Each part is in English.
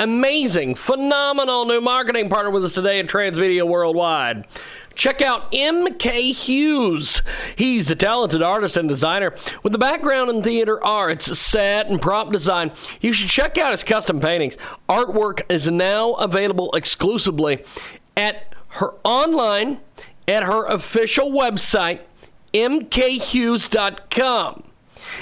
amazing, phenomenal new marketing partner with us today at Transmedia Worldwide. Check out MK Hughes. He's a talented artist and designer with a background in theater arts, set, and prop design. You should check out his custom paintings. Artwork is now available exclusively at her online at her official website, mkhughes.com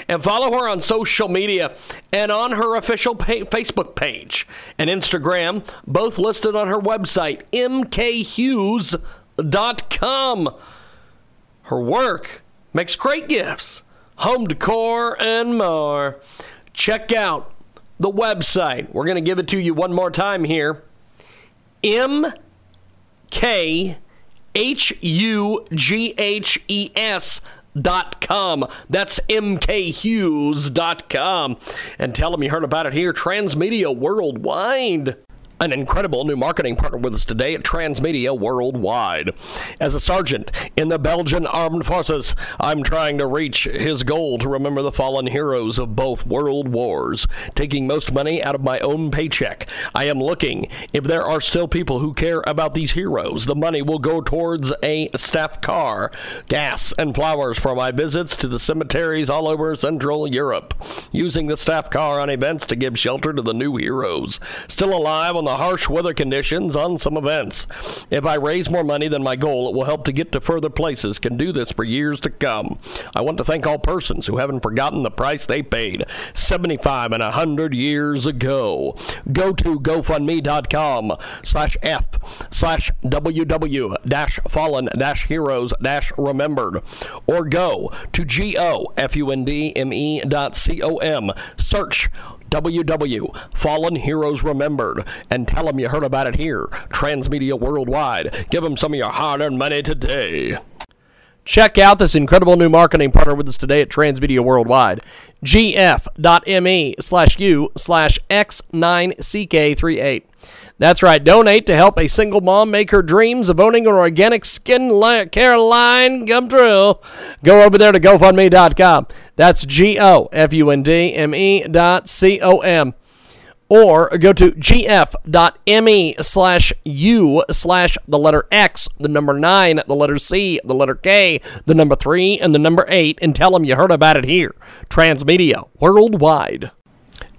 and follow her on social media and on her official pa- Facebook page and Instagram, both listed on her website, mkhughes.com. Her work makes great gifts, home decor, and more. Check out the website. We're going to give it to you one more time here. M K H U G H E S dot com. That's mkhughes.com. And tell them you heard about it here, Transmedia Worldwide an incredible new marketing partner with us today at Transmedia Worldwide. As a sergeant in the Belgian Armed Forces, I'm trying to reach his goal to remember the fallen heroes of both world wars, taking most money out of my own paycheck. I am looking if there are still people who care about these heroes. The money will go towards a staff car, gas, and flowers for my visits to the cemeteries all over Central Europe, using the staff car on events to give shelter to the new heroes. Still alive on the harsh weather conditions on some events. If I raise more money than my goal, it will help to get to further places. Can do this for years to come. I want to thank all persons who haven't forgotten the price they paid 75 and 100 years ago. Go to GoFundMe.com slash F slash WW dash fallen dash heroes dash remembered or go to G O F U N D M E dot C O M. Search WW Fallen Heroes Remembered and tell them you heard about it here. Transmedia Worldwide. Give them some of your hard earned money today. Check out this incredible new marketing partner with us today at Transmedia Worldwide. gf.me slash u slash x9ck38. That's right. Donate to help a single mom make her dreams of owning an organic skin care line come true. Go over there to GoFundMe.com. That's G O F U N D M E dot C O M. Or go to gf.me slash u slash the letter X, the number 9, the letter C, the letter K, the number 3, and the number 8, and tell them you heard about it here. Transmedia Worldwide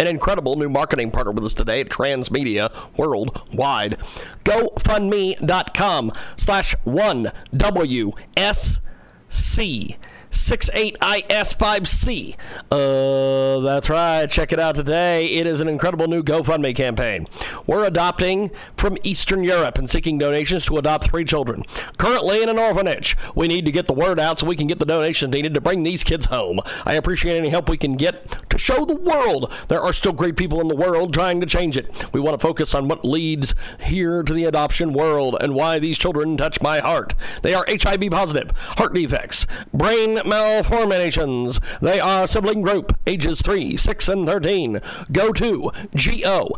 an incredible new marketing partner with us today at Transmedia Worldwide. GoFundMe.com slash 1WSC. 68IS5C. Uh, that's right. Check it out today. It is an incredible new GoFundMe campaign. We're adopting from Eastern Europe and seeking donations to adopt three children. Currently in an orphanage. We need to get the word out so we can get the donations needed to bring these kids home. I appreciate any help we can get to show the world there are still great people in the world trying to change it. We want to focus on what leads here to the adoption world and why these children touch my heart. They are HIV positive, heart defects, brain malformations. They are sibling group, ages 3, 6, and 13. Go to G-O-F-U-N-D-M-E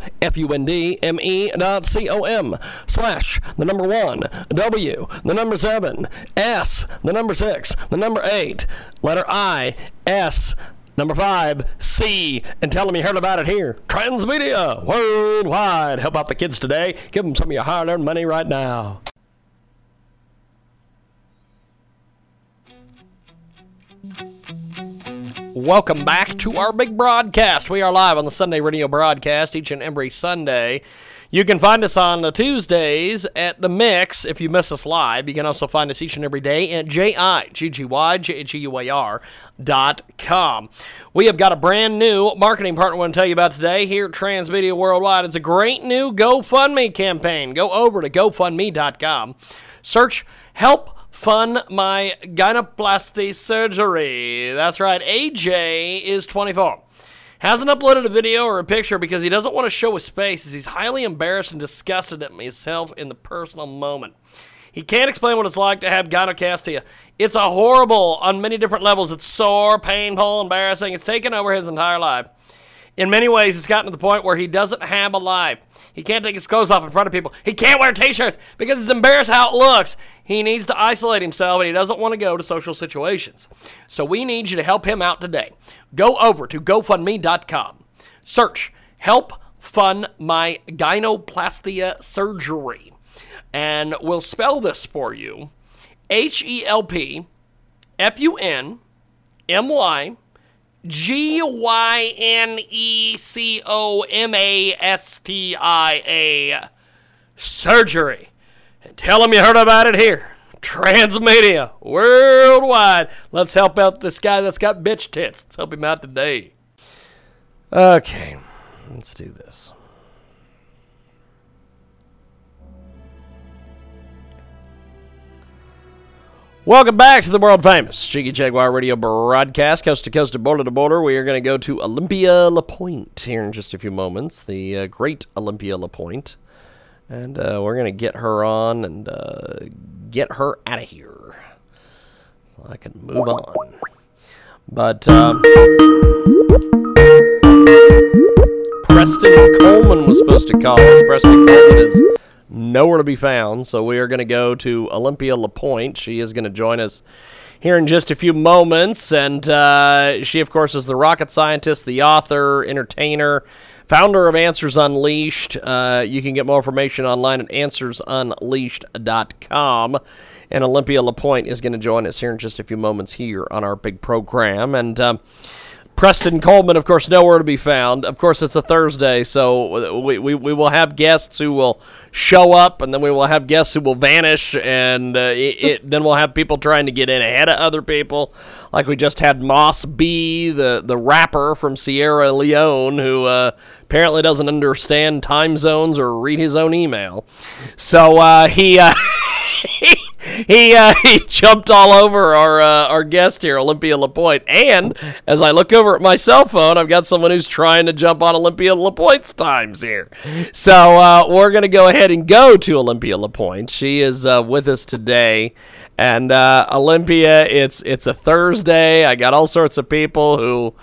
dot C-O-M slash the number 1, W, the number 7, S, the number 6, the number 8, letter I, S, Number five, C, and tell them you heard about it here. Transmedia Worldwide. Help out the kids today. Give them some of your hard earned money right now. Welcome back to our big broadcast. We are live on the Sunday radio broadcast each and every Sunday. You can find us on the Tuesdays at The Mix if you miss us live. You can also find us each and every day at J-I-G-G-Y-J-G-U-A-R dot com. We have got a brand new marketing partner I want to tell you about today here at Transmedia Worldwide. It's a great new GoFundMe campaign. Go over to GoFundMe.com. Search Help fund my gynoplasty surgery. That's right, AJ is 24. Hasn't uploaded a video or a picture because he doesn't want to show his face as he's highly embarrassed and disgusted at himself in the personal moment. He can't explain what it's like to have gynecomastia. It's a horrible on many different levels. It's sore, painful, embarrassing. It's taken over his entire life. In many ways, it's gotten to the point where he doesn't have a life. He can't take his clothes off in front of people. He can't wear t-shirts because it's embarrassed how it looks. He needs to isolate himself and he doesn't want to go to social situations. So we need you to help him out today. Go over to GoFundMe.com. Search Help fund my gynoplastia surgery. And we'll spell this for you H E L P F U N M Y G Y N E C O M A S T I A surgery. And tell them you heard about it here. Transmedia worldwide. Let's help out this guy that's got bitch tits. Let's help him out today. Okay, let's do this. Welcome back to the world famous Jiggy Jaguar radio broadcast, coast to coast border to border. We are going to go to Olympia La LePointe here in just a few moments, the uh, great Olympia LePointe. And uh, we're going to get her on and uh, get her out of here. So I can move on. But um, Preston Coleman was supposed to call us. Preston Coleman is nowhere to be found. So we are going to go to Olympia LePointe. She is going to join us here in just a few moments. And uh, she, of course, is the rocket scientist, the author, entertainer, founder of Answers Unleashed. Uh, you can get more information online at answersunleashed.com. And Olympia LePointe is going to join us here in just a few moments here on our big program. And um, Preston Coleman, of course, nowhere to be found. Of course, it's a Thursday, so we, we, we will have guests who will show up, and then we will have guests who will vanish, and uh, it, it, then we'll have people trying to get in ahead of other people. Like we just had Moss B, the, the rapper from Sierra Leone, who uh, apparently doesn't understand time zones or read his own email. So uh, he. He uh, he jumped all over our uh, our guest here, Olympia LePointe. And as I look over at my cell phone, I've got someone who's trying to jump on Olympia LePointe's times here. So uh, we're gonna go ahead and go to Olympia LePointe. She is uh, with us today, and uh, Olympia, it's it's a Thursday. I got all sorts of people who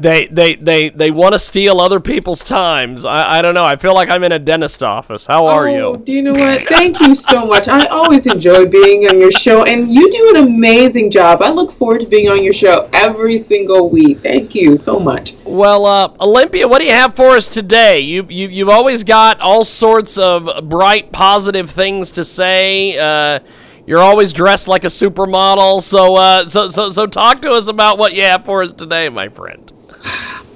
they they they they want to steal other people's times. I, I don't know. I feel like I'm in a dentist office. How are oh, you? Do you know what? Thank you so much. I always enjoy being on your show, and you do an amazing job. I look forward to being on your show every single week. Thank you so much. Well, uh, Olympia, what do you have for us today? You you you've always got all sorts of bright, positive things to say. Uh, you're always dressed like a supermodel. So uh, so so so talk to us about what you have for us today, my friend.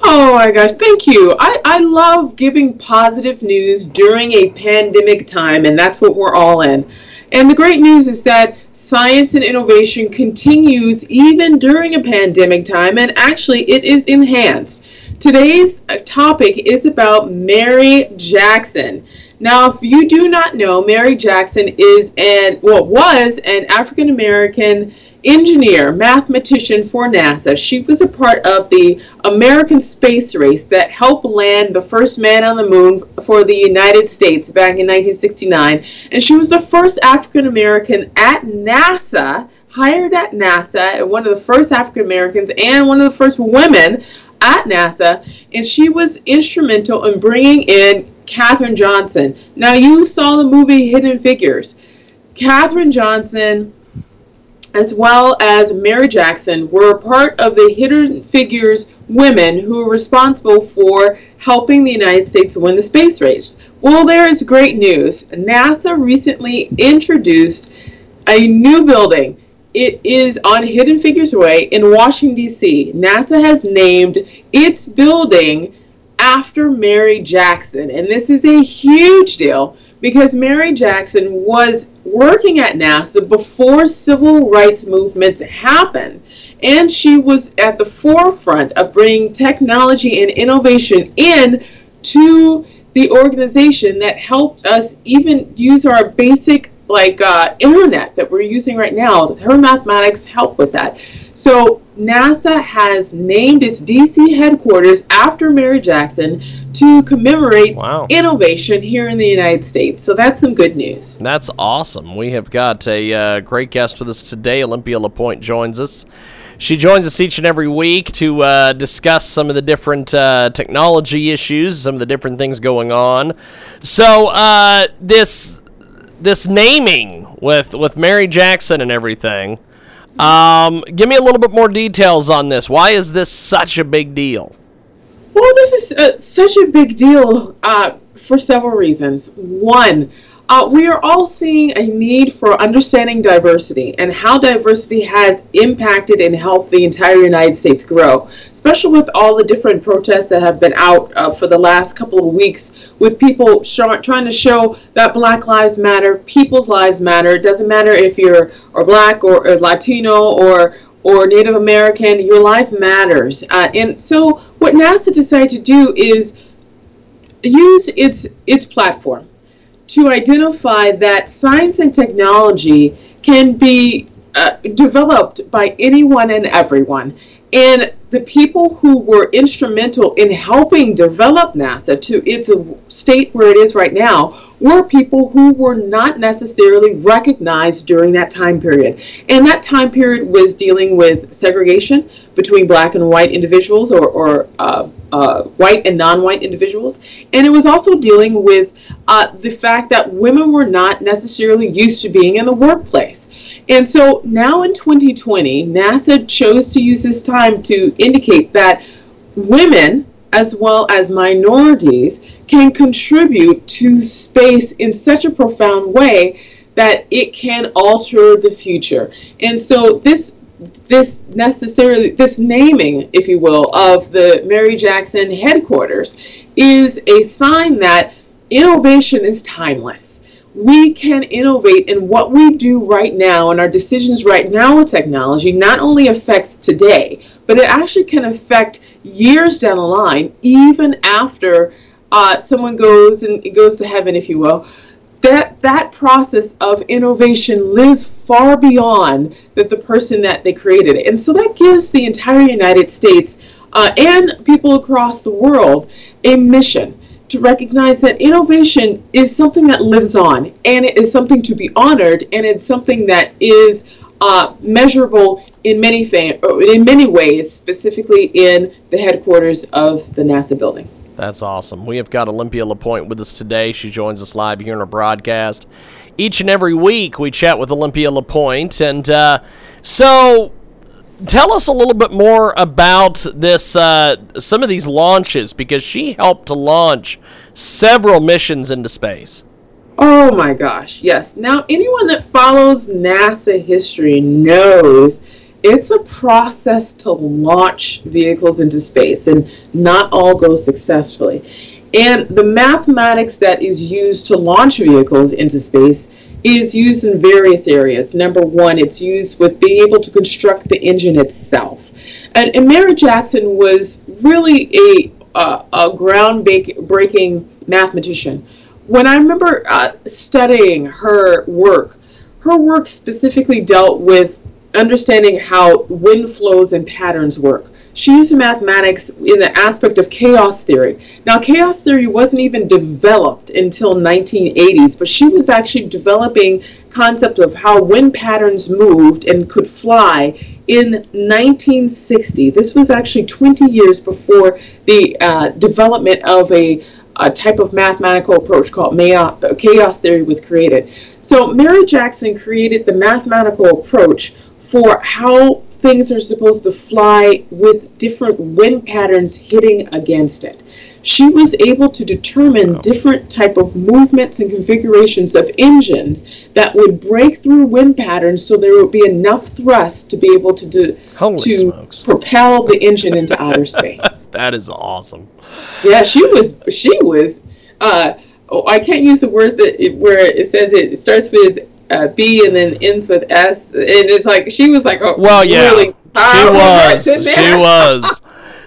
Oh my gosh, thank you. I, I love giving positive news during a pandemic time, and that's what we're all in. And the great news is that science and innovation continues even during a pandemic time, and actually, it is enhanced. Today's uh, topic is about Mary Jackson. Now, if you do not know, Mary Jackson is an well was an African American engineer, mathematician for NASA. She was a part of the American space race that helped land the first man on the moon for the United States back in 1969. And she was the first African American at NASA, hired at NASA, and one of the first African Americans and one of the first women at NASA. And she was instrumental in bringing in Katherine Johnson. Now, you saw the movie Hidden Figures. Katherine Johnson as well as Mary Jackson, were a part of the Hidden Figures women who were responsible for helping the United States win the space race. Well, there is great news. NASA recently introduced a new building. It is on Hidden Figures Way in Washington, D.C. NASA has named its building after Mary Jackson, and this is a huge deal because Mary Jackson was working at NASA before civil rights movements happened. And she was at the forefront of bringing technology and innovation in to the organization that helped us even use our basic like uh, internet that we're using right now. Her mathematics helped with that. So NASA has named its DC headquarters after Mary Jackson to commemorate wow. innovation here in the United States. So that's some good news. That's awesome. We have got a uh, great guest with us today. Olympia LePointe joins us. She joins us each and every week to uh, discuss some of the different uh, technology issues, some of the different things going on. So uh, this this naming with with Mary Jackson and everything. Um, give me a little bit more details on this. Why is this such a big deal? Well, this is uh, such a big deal uh, for several reasons. One, uh, we are all seeing a need for understanding diversity and how diversity has impacted and helped the entire United States grow, especially with all the different protests that have been out uh, for the last couple of weeks with people show, trying to show that Black Lives Matter, people's lives matter. It doesn't matter if you're or Black or, or Latino or or Native American, your life matters. Uh, and so, what NASA decided to do is use its its platform to identify that science and technology can be uh, developed by anyone and everyone. And the people who were instrumental in helping develop NASA to its state where it is right now were people who were not necessarily recognized during that time period. And that time period was dealing with segregation between black and white individuals or, or uh, uh, white and non white individuals. And it was also dealing with uh, the fact that women were not necessarily used to being in the workplace. And so now in 2020, NASA chose to use this time to indicate that women, as well as minorities, can contribute to space in such a profound way that it can alter the future. And so this this necessarily this naming if you will of the mary jackson headquarters is a sign that innovation is timeless we can innovate in what we do right now and our decisions right now with technology not only affects today but it actually can affect years down the line even after uh, someone goes and goes to heaven if you will. That that process of innovation lives far beyond that the person that they created it. And so that gives the entire united states uh, and people across the world a mission to recognize that innovation is something that lives on and it is something to be honored and it's something that is uh, measurable in many fa- in many ways specifically in the headquarters of the NASA building. That's awesome. We have got Olympia LePointe with us today. She joins us live here in our broadcast. Each and every week, we chat with Olympia LePointe. And uh, so, tell us a little bit more about this, uh, some of these launches, because she helped to launch several missions into space. Oh my gosh, yes. Now, anyone that follows NASA history knows it's a process to launch vehicles into space, and not all go successfully. And the mathematics that is used to launch vehicles into space is used in various areas. Number one, it's used with being able to construct the engine itself. And, and Mary Jackson was really a, uh, a groundbreaking mathematician. When I remember uh, studying her work, her work specifically dealt with understanding how wind flows and patterns work. She used mathematics in the aspect of chaos theory. Now, chaos theory wasn't even developed until 1980s, but she was actually developing concept of how wind patterns moved and could fly in 1960. This was actually 20 years before the uh, development of a a type of mathematical approach called chaos theory was created. So Mary Jackson created the mathematical approach for how things are supposed to fly with different wind patterns hitting against it. She was able to determine different type of movements and configurations of engines that would break through wind patterns so there would be enough thrust to be able to do Holy to smokes. propel the engine into outer space. That is awesome. Yeah, she was she was uh, oh, I can't use the word that it, where it says it starts with uh, B and then ends with S. And it's like she was like, oh, Well, yeah, really she was. She was.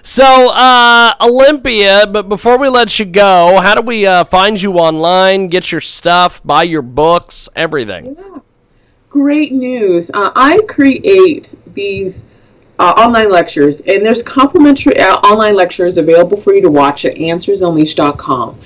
So, uh, Olympia, but before we let you go, how do we uh, find you online, get your stuff, buy your books, everything? Yeah. Great news! Uh, I create these uh, online lectures, and there's complimentary uh, online lectures available for you to watch at AnswersUnleashed.com.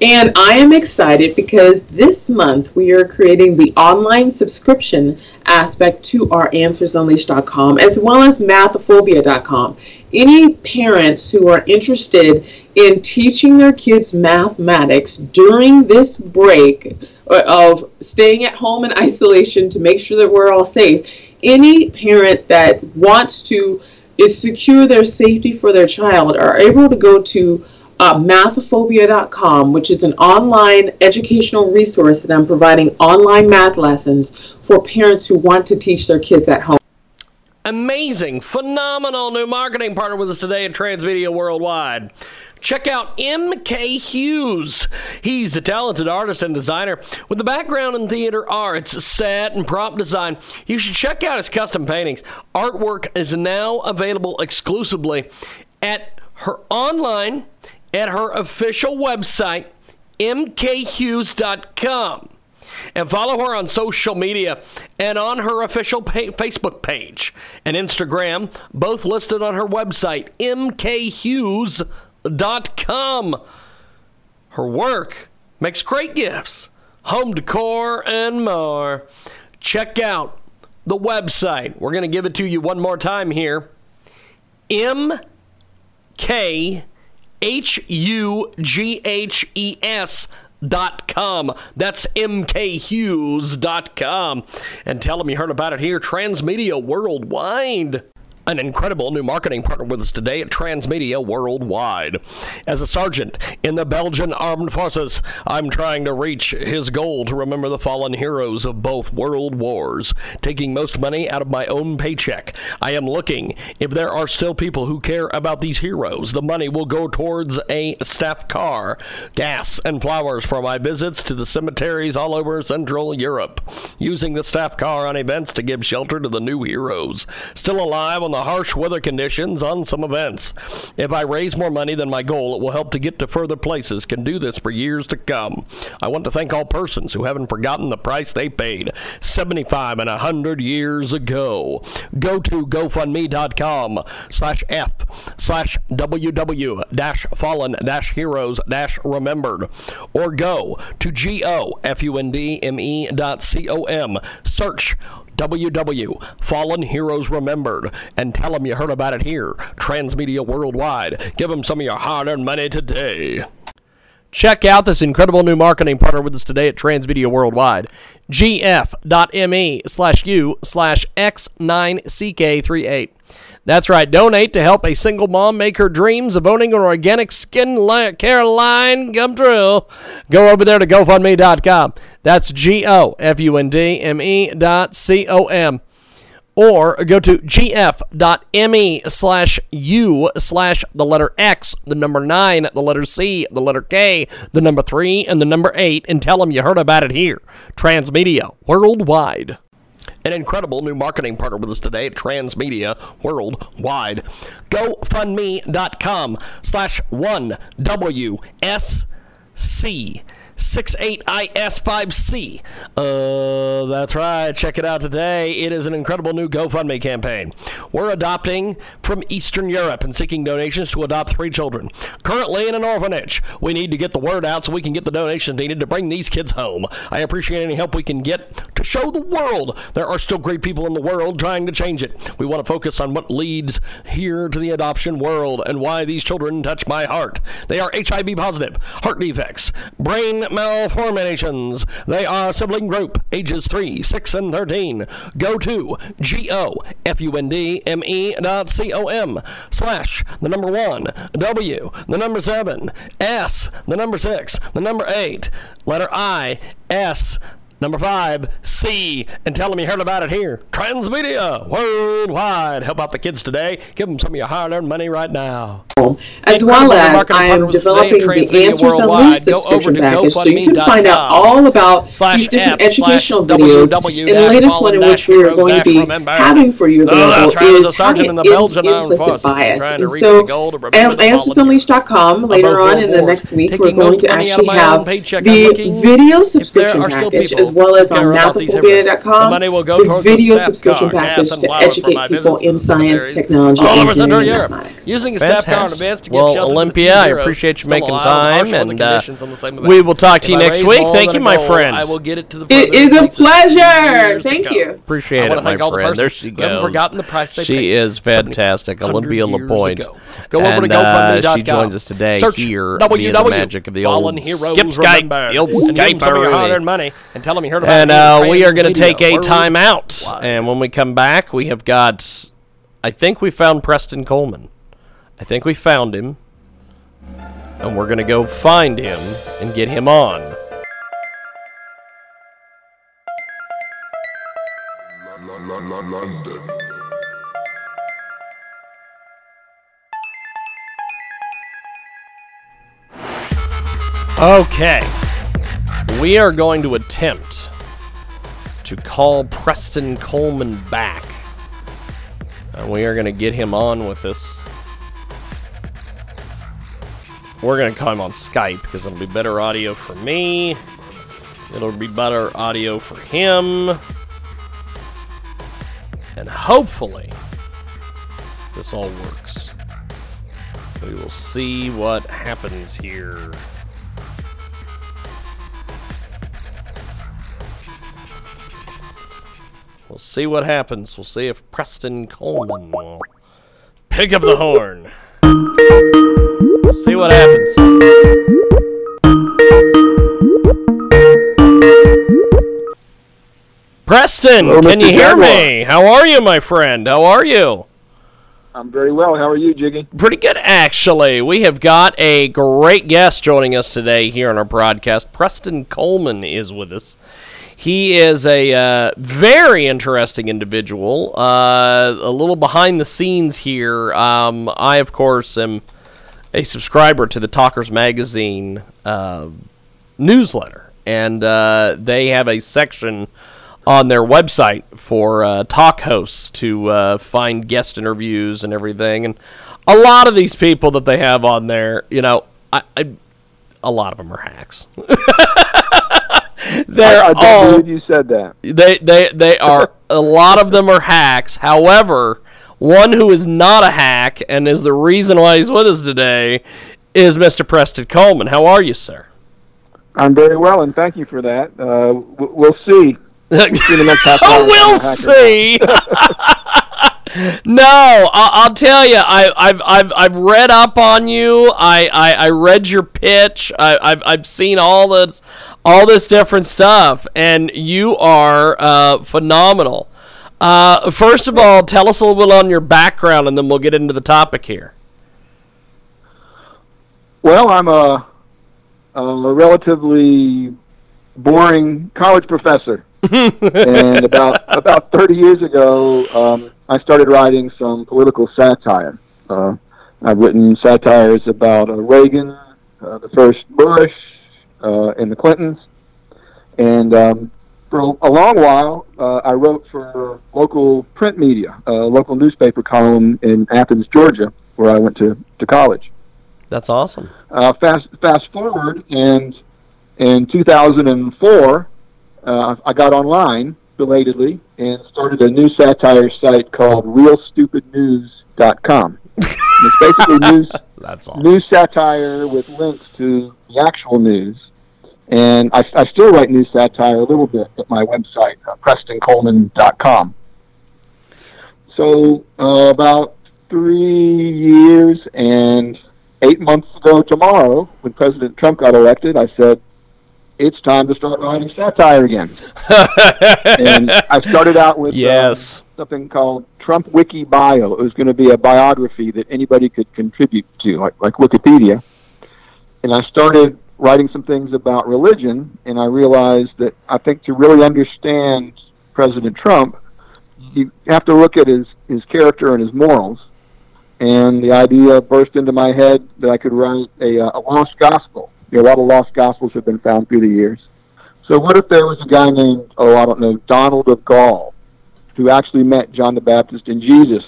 And I am excited because this month we are creating the online subscription aspect to our AnswersUnleashed.com as well as Mathophobia.com. Any parents who are interested in teaching their kids mathematics during this break of staying at home in isolation to make sure that we're all safe, any parent that wants to is secure their safety for their child are able to go to uh, mathophobia.com, which is an online educational resource that I'm providing online math lessons for parents who want to teach their kids at home. Amazing, phenomenal new marketing partner with us today at Transmedia Worldwide. Check out M.K. Hughes. He's a talented artist and designer with a background in theater arts, set, and prop design. You should check out his custom paintings. Artwork is now available exclusively at her online at her official website, mkhughes.com. And follow her on social media and on her official pa- Facebook page and Instagram, both listed on her website, mkhughes.com. Her work makes great gifts, home decor, and more. Check out the website. We're going to give it to you one more time here. MK H U G H E S com. That's mkhughes.com. And tell them you heard about it here, Transmedia Worldwide an incredible new marketing partner with us today at Transmedia Worldwide. As a sergeant in the Belgian Armed Forces, I'm trying to reach his goal to remember the fallen heroes of both world wars, taking most money out of my own paycheck. I am looking if there are still people who care about these heroes. The money will go towards a staff car, gas, and flowers for my visits to the cemeteries all over Central Europe, using the staff car on events to give shelter to the new heroes. Still alive on the the harsh weather conditions on some events. If I raise more money than my goal, it will help to get to further places. Can do this for years to come. I want to thank all persons who haven't forgotten the price they paid 75 and 100 years ago. Go to GoFundMe.com slash F slash WW dash fallen dash heroes dash remembered or go to G O F U N D M E dot C O M. Search www. Fallen Heroes Remembered, and tell them you heard about it here. Transmedia Worldwide. Give them some of your hard earned money today. Check out this incredible new marketing partner with us today at Transmedia Worldwide. gf.me slash u slash x9ck38. That's right. Donate to help a single mom make her dreams of owning an organic skin care line come true. Go over there to GoFundMe.com. That's G O F U N D M E dot C O M. Or go to gf.me slash u slash the letter X, the number 9, the letter C, the letter K, the number 3, and the number 8, and tell them you heard about it here. Transmedia Worldwide an incredible new marketing partner with us today at Transmedia Worldwide. GoFundMe.com slash 1WSC. 68IS5C. Uh, that's right. Check it out today. It is an incredible new GoFundMe campaign. We're adopting from Eastern Europe and seeking donations to adopt three children. Currently in an orphanage. We need to get the word out so we can get the donations needed to bring these kids home. I appreciate any help we can get to show the world there are still great people in the world trying to change it. We want to focus on what leads here to the adoption world and why these children touch my heart. They are HIV positive, heart defects, brain malformations. They are sibling group, ages 3, 6, and 13. Go to G-O-F-U-N-D-M-E dot C-O-M slash the number 1, W, the number 7, S, the number 6, the number 8, letter I, S, Number five, C, and tell them you heard about it here. Transmedia Worldwide. Help out the kids today. Give them some of your hard earned money right now. As well as I am developing the Answers Unleashed subscription package so you can find out all about these different educational videos. And the latest one in which we are going to be having for you available is how to implicit bias. And so at um, AnswersUnleashed.com later on in the next week, we're going to actually have the video subscription package as well as on mathophobia.com, the video subscription package to educate people in science, technology, engineering, and mathematics. Using a staff car in advance to Well, Olympia, I appreciate you making time, and uh, we will talk to you next week. Thank you, my friend. I will get it to the It is a pleasure. Thank you. Appreciate it, my friend. There she goes. forgotten the price She is fantastic, Olympia years LePointe. Go over to uh, GoFundMe.com. She joins us today Search here via the magic of the old Fallen Skip Skype, Remembered. the old And give them Skype some of your already. hard-earned money and tell them you heard about And it. uh, we are going to take a time out. And when we come back, we have got I think we found Preston Coleman. I think we found him. And we're going to go find him and get him on. London. Okay. We are going to attempt to call Preston Coleman back. And we are going to get him on with us. We're going to call him on Skype because it'll be better audio for me. It'll be better audio for him. And hopefully, this all works. We will see what happens here. We'll see what happens. We'll see if Preston Coleman will pick up the horn. See what happens. Preston, Hello, can Mr. you hear me? How are you, my friend? How are you? I'm very well. How are you, Jiggy? Pretty good, actually. We have got a great guest joining us today here on our broadcast. Preston Coleman is with us. He is a uh, very interesting individual. Uh, a little behind the scenes here. Um, I, of course, am a subscriber to the Talkers Magazine uh, newsletter, and uh, they have a section on their website for uh, talk hosts to uh, find guest interviews and everything. And a lot of these people that they have on there, you know, I, I a lot of them are hacks. They're I, I all, you said that. They they they are a lot of them are hacks. However, one who is not a hack and is the reason why he's with us today is Mr. Preston Coleman. How are you, sir? I'm very well, and thank you for that. Uh, we'll see. We'll see, oh, we'll see. No, I, will tell you, I, have I've I've read up on you. I, I, I read your pitch. I, I've I've seen all this all this different stuff, and you are uh, phenomenal. Uh, first of all, tell us a little bit on your background, and then we'll get into the topic here. Well, I'm a, a relatively boring college professor, and about about 30 years ago, um, I started writing some political satire. Uh, I've written satires about uh, Reagan, uh, the first Bush, uh, and the Clintons. And um, for a long while, uh, I wrote for local print media, a local newspaper column in Athens, Georgia, where I went to, to college. That's awesome. Uh, fast fast forward, and in 2004, uh, I got online belatedly and started a new satire site called RealStupidNews.com. it's basically news, That's awesome. news satire with links to the actual news. And I, I still write news satire a little bit at my website, uh, PrestonColeman.com. So uh, about three years and eight months ago tomorrow, when President Trump got elected, I said, it's time to start writing satire again. and I started out with um, yes. something called Trump Wiki Bio. It was going to be a biography that anybody could contribute to, like, like Wikipedia. And I started writing some things about religion, and I realized that I think to really understand President Trump, you have to look at his, his character and his morals. And the idea burst into my head that I could write a, uh, a lost gospel you know, a lot of lost gospels have been found through the years. So what if there was a guy named, oh, I don't know, Donald of Gaul, who actually met John the Baptist and Jesus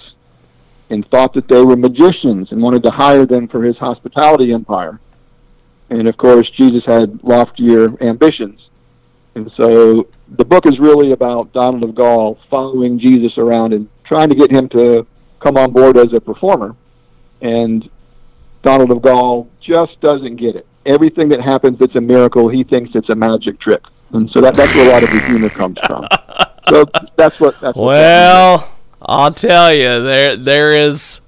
and thought that they were magicians and wanted to hire them for his hospitality empire. And of course, Jesus had loftier ambitions. And so the book is really about Donald of Gaul following Jesus around and trying to get him to come on board as a performer. And Donald of Gaul just doesn't get it everything that happens that's a miracle, he thinks it's a magic trick, and so that, that's where a lot of his humor comes from. So that's what. That's well, what I'll tell you, there there is.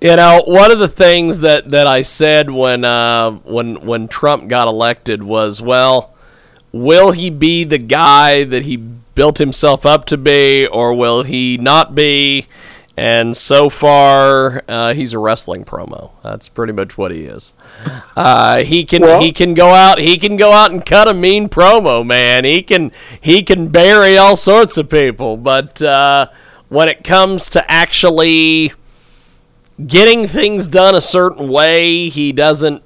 You know, one of the things that, that I said when uh, when when Trump got elected was, well, will he be the guy that he built himself up to be, or will he not be? And so far, uh, he's a wrestling promo. That's pretty much what he is. Uh, he can Well- he can go out he can go out and cut a mean promo, man. He can he can bury all sorts of people, but uh, when it comes to actually getting things done a certain way, he doesn't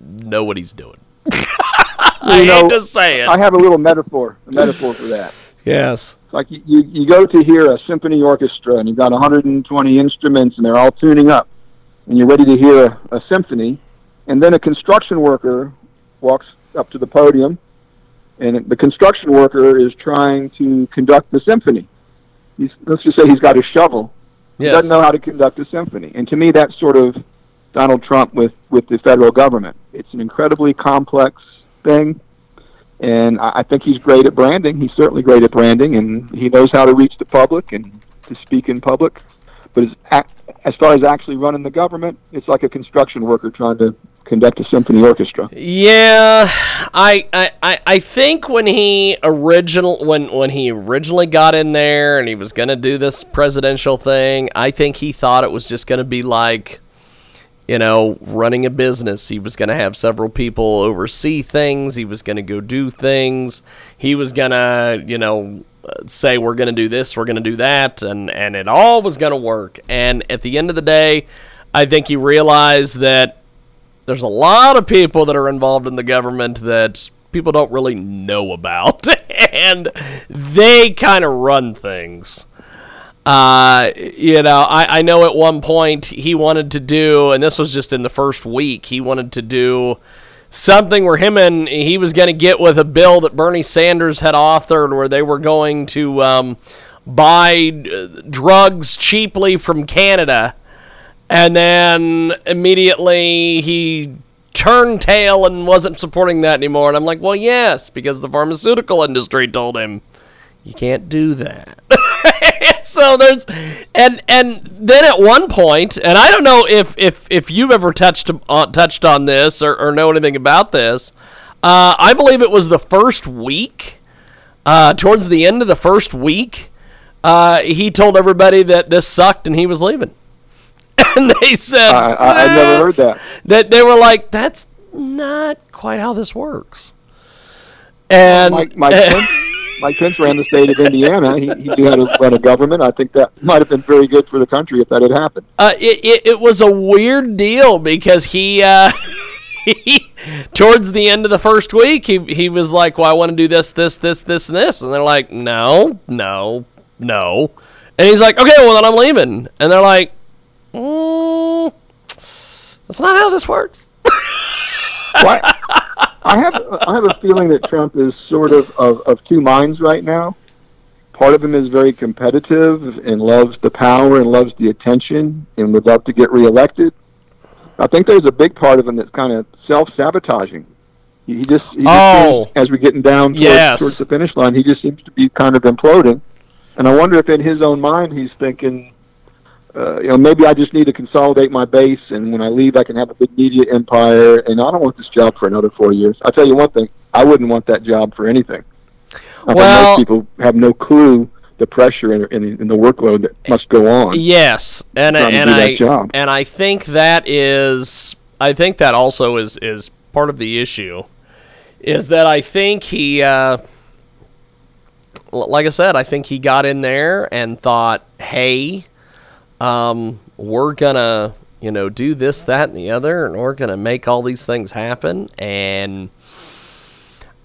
know what he's doing. I You hate to say it. I have a little metaphor, a metaphor for that. yes. Like you, you, you go to hear a symphony orchestra and you've got 120 instruments and they're all tuning up and you're ready to hear a, a symphony and then a construction worker walks up to the podium and the construction worker is trying to conduct the symphony. He's, let's just say he's got a shovel. He doesn't know how to conduct a symphony. And to me, that's sort of Donald Trump with, with the federal government. It's an incredibly complex thing. And I I think he's great at branding. He's certainly great at branding, and he knows how to reach the public and to speak in public. But as, as far as actually running the government, it's like a construction worker trying to conduct a symphony orchestra. Yeah, I, I, I- think when he original when when he originally got in there and he was gonna do this presidential thing, I think he thought it was just gonna be like, you know, running a business. He was gonna have several people oversee things. He was gonna go do things. He was gonna, you know, say we're gonna do this, we're gonna do that, and and it all was gonna work. And at the end of the day, I think he realized that there's a lot of people that are involved in the government that people don't really know about, and they kind of run things. Uh, you know, I, I know at one point he wanted to do, and this was just in the first week, he wanted to do something where him and he was going to get with a bill that Bernie Sanders had authored where they were going to um, buy uh, drugs cheaply from Canada and then immediately he turned tail and wasn't supporting that anymore. And I'm like, well, yes, because the pharmaceutical industry told him you can't do that. so there's and and then at one point, and I don't know if if if you've ever touched on touched on this or, or know anything about this. Uh, I believe it was the first week, uh, towards the end of the first week, uh, he told everybody that this sucked and he was leaving. and they said, I- I- I've never heard that. That they were like, that's not quite how this works. And Mike, Mike, Pence, Mike Pence ran the state of Indiana. He, he knew how to run a government. I think that might have been very good for the country if that had happened. uh, it, it, it was a weird deal because he, uh, he, towards the end of the first week, he, he was like, well, I want to do this, this, this, this, and this. And they're like, no, no, no. And he's like, okay, well, then I'm leaving. And they're like, mm, that's not how this works. Well, I, have I have a feeling that Trump is sort of, of of two minds right now. Part of him is very competitive and loves the power and loves the attention and would love to get reelected. I think there's a big part of him that's kind of self sabotaging. He he just, he just Oh. seems, as we're getting down towards, Yes. towards the finish line, he just seems to be kind of imploding. And I wonder if in his own mind he's thinking, uh, you know, maybe I just need to consolidate my base, and when I leave, I can have a big media empire. And I don't want this job for another four years. I'll tell you one thing: I wouldn't want that job for anything. I think Well- most people have no clue the pressure and, and, and the workload that must go on. Yes, and Trying and I job. and I think that is I think that also is is part of the issue is that I think he uh, like I said I think he got in there and thought hey um, we're gonna you know do this that and the other and we're gonna make all these things happen and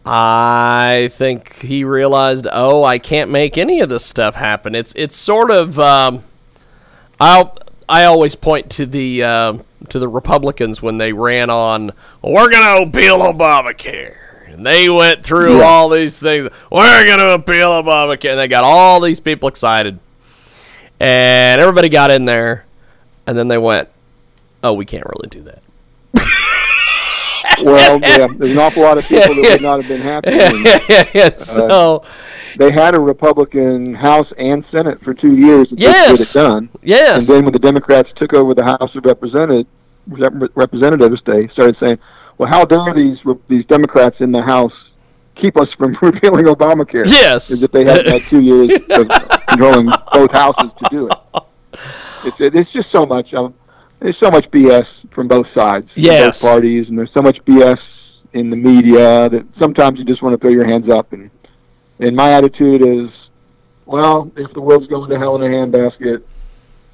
I think he realized, oh, I can't make any of this stuff happen. It's it's sort of um, I'll I always point to the uh, to the Republicans when they ran on we're going to appeal Obamacare. And they went through Yeah. all these things. We're going to appeal Obamacare. And they got all these people excited. And everybody got in there. And then they went, oh, we can't really do that. Well, yeah, there's an awful lot of people that would not have been happy. And and so, they had a Republican House and Senate for two years and Yes. get it done. yes. And then when the Democrats took over the House of Representative, Rep- Representatives, they started saying, "Well, how dare these these Democrats in the House keep us from repealing Obamacare?" Yes. as if they hadn't had two years of controlling both houses to do it. It's it's just so much. Um, there's so much BS from both sides, Yes. both parties, and there's so much BS in the media that sometimes you just want to throw your hands up. And and my attitude is, well, if the world's going to hell in a handbasket,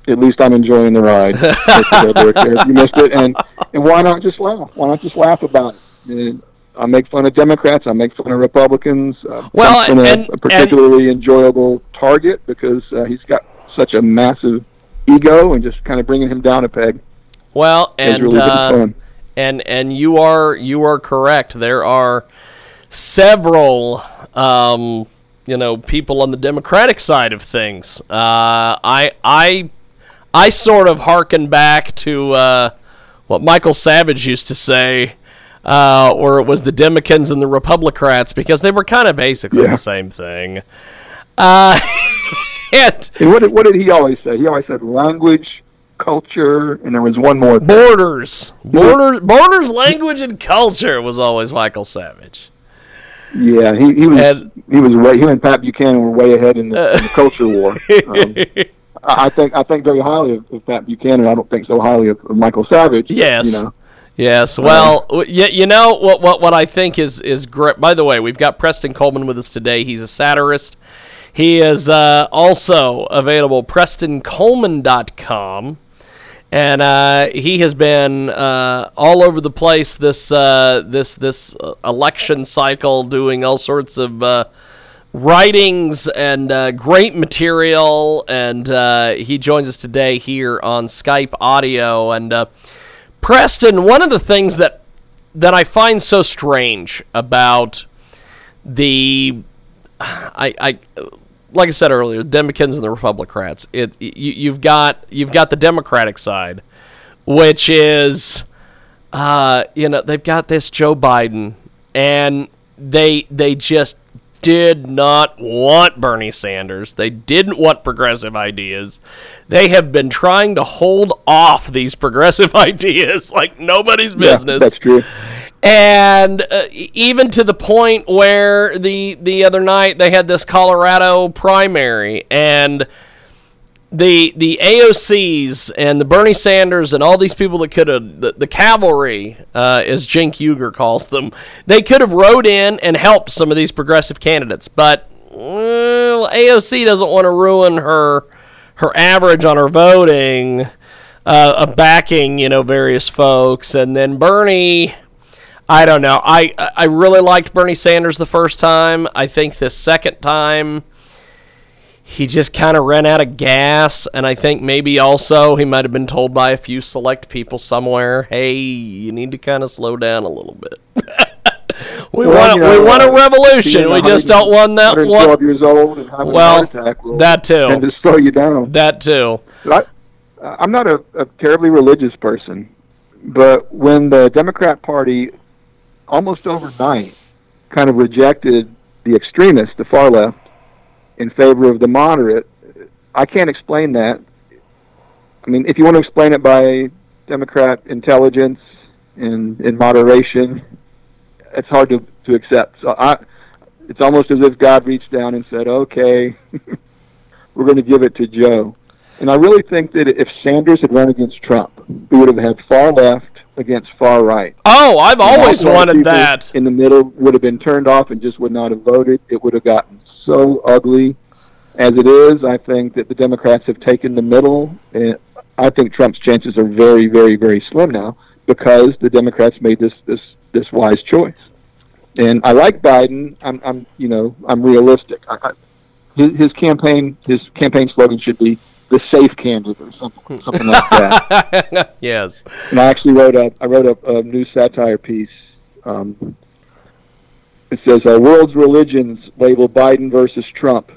at least I'm enjoying the ride. if you missed it, and and why not just laugh? Why not just laugh about it? And I make fun of Democrats. I make fun of Republicans. Uh, Well, Trump's been a- and- a, particularly enjoyable target because uh, he's got such a massive ego, and just kind of bringing him down a peg Well, and really uh, and and you are you are correct. There are several um, you know people on the Democratic side of things. Uh, I I I sort of harken back to uh, what Michael Savage used to say. Uh, or it was the Democrats and the Republicrats because they were kind of basically Yeah. the same thing. Uh, and And what did, what did he always say? He always said language, culture, and there was one more. thing. borders, borders, borders, language, and culture was always Michael Savage. Yeah, he, he was And- he was way. Him and Pat Buchanan were way ahead in the, in the culture war. Um, I I think I think very highly of, of Pat Buchanan. I don't think so highly of, of Michael Savage. Yes. you know. Yes. Well, w- you, you know what, what what I think is is great. By the way, we've got Preston Coleman with us today. He's a satirist. He is uh, also available prestoncoleman.com. And uh, he has been uh, all over the place this uh, this this uh, election cycle, doing all sorts of uh, writings and uh, great material. And uh, he joins us today here on Skype audio. And uh, Preston, one of the things that that I find so strange about the I, I like I said earlier, the Democrats and the Republicans. It you, you've got you've got the Democratic side, which is uh, you know they've got this Joe Biden, and they they just did not want Bernie Sanders. They didn't want progressive ideas. They have been trying to hold off these progressive ideas like nobody's business Yeah, that's true. and uh, even to the point where the the other night they had this Colorado primary and the the AOCs and the Bernie Sanders and all these people that could have the, the cavalry uh, as Cenk Uygur calls them they could have rode in and helped some of these progressive candidates but well, AOC doesn't want to ruin her her average on her voting uh, of backing you know various folks and then Bernie I don't know. I I really liked Bernie Sanders the first time. I think the second time he just kind of ran out of gas, and I think maybe also he might have been told by a few select people somewhere, "Hey, you need to kind of slow down a little bit." we Well, want you know, we want a revolution. We just don't want that 112 one. years old and having Well, a heart attack that too. and to slow you down. That too. I, I'm not a, a terribly religious person, but when the Democrat Party almost overnight kind of rejected the extremists, the far left, in favor of the moderate, I can't explain that. I mean, if you want to explain it by Democrat intelligence and, and moderation, it's hard to, to accept. So I, it's almost as if God reached down and said, "Okay, we're going to give it to Joe." And I really think that if Sanders had run against Trump, we would have had far left against far right. Oh, I've always a lot of wanted that. In the middle would have been turned off and just would not have voted. It would have gotten so ugly. As it is, I think that the Democrats have taken the middle. And I think Trump's chances are very, very, very slim now because the Democrats made this this this wise choice. And I like Biden. I'm, I'm you know, I'm realistic. I, I, his, his campaign his campaign slogan should be the safe candidate or something something like that. yes. And I actually wrote a I wrote a, a new satire piece. Um, it says, "Our world's religions label Biden versus Trump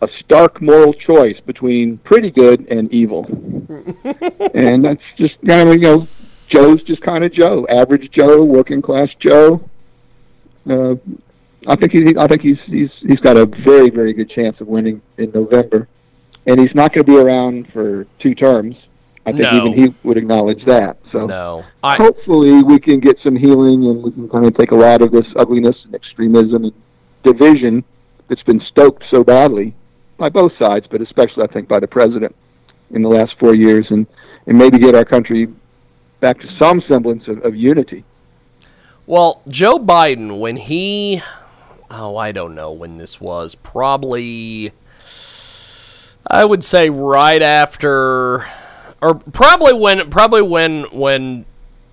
a stark moral choice between pretty good and evil." and that's just kind of you know, Joe's just kind of Joe, average Joe, working class Joe. Uh, I think he I think he's he's he's got a very very good chance of winning in November, and he's not going to be around for two terms. I think No. even he would acknowledge that. So No. I hopefully we can get some healing and we can kind of take a lot of this ugliness and extremism and division that's been stoked so badly by both sides, but especially I think by the president, in the last four years, and and maybe get our country back to some semblance of, of unity. Well, Joe Biden, when he, oh, I don't know when this was, probably, I would say right after, or probably when, probably when, when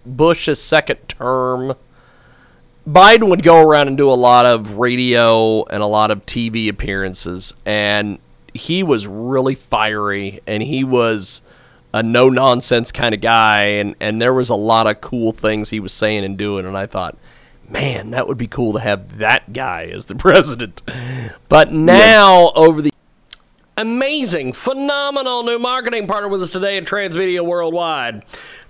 Bush's second term, Biden would go around and do a lot of radio and a lot of TV appearances, and he was really fiery, and he was a no nonsense kind of guy, and and there was a lot of cool things he was saying and doing, and I thought, man, that would be cool to have that guy as the president. But now yeah. over the amazing, phenomenal new marketing partner with us today at Transmedia Worldwide.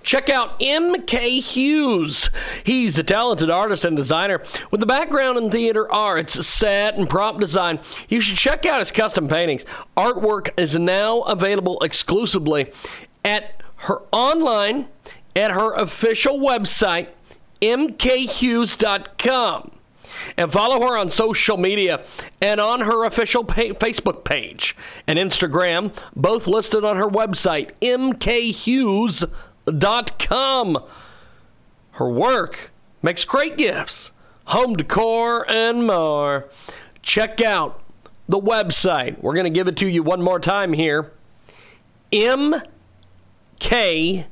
Check out MK Hughes. He's a talented artist and designer with a background in theater arts, set, and prop design. You should check out his custom paintings. Artwork is now available exclusively at her online at her official website, mkhughes.com. And follow her on social media and on her official pa- Facebook page and Instagram, both listed on her website, mkhughes.com. Her work makes great gifts, home decor, and more. Check out the website. We're going to give it to you one more time here. M K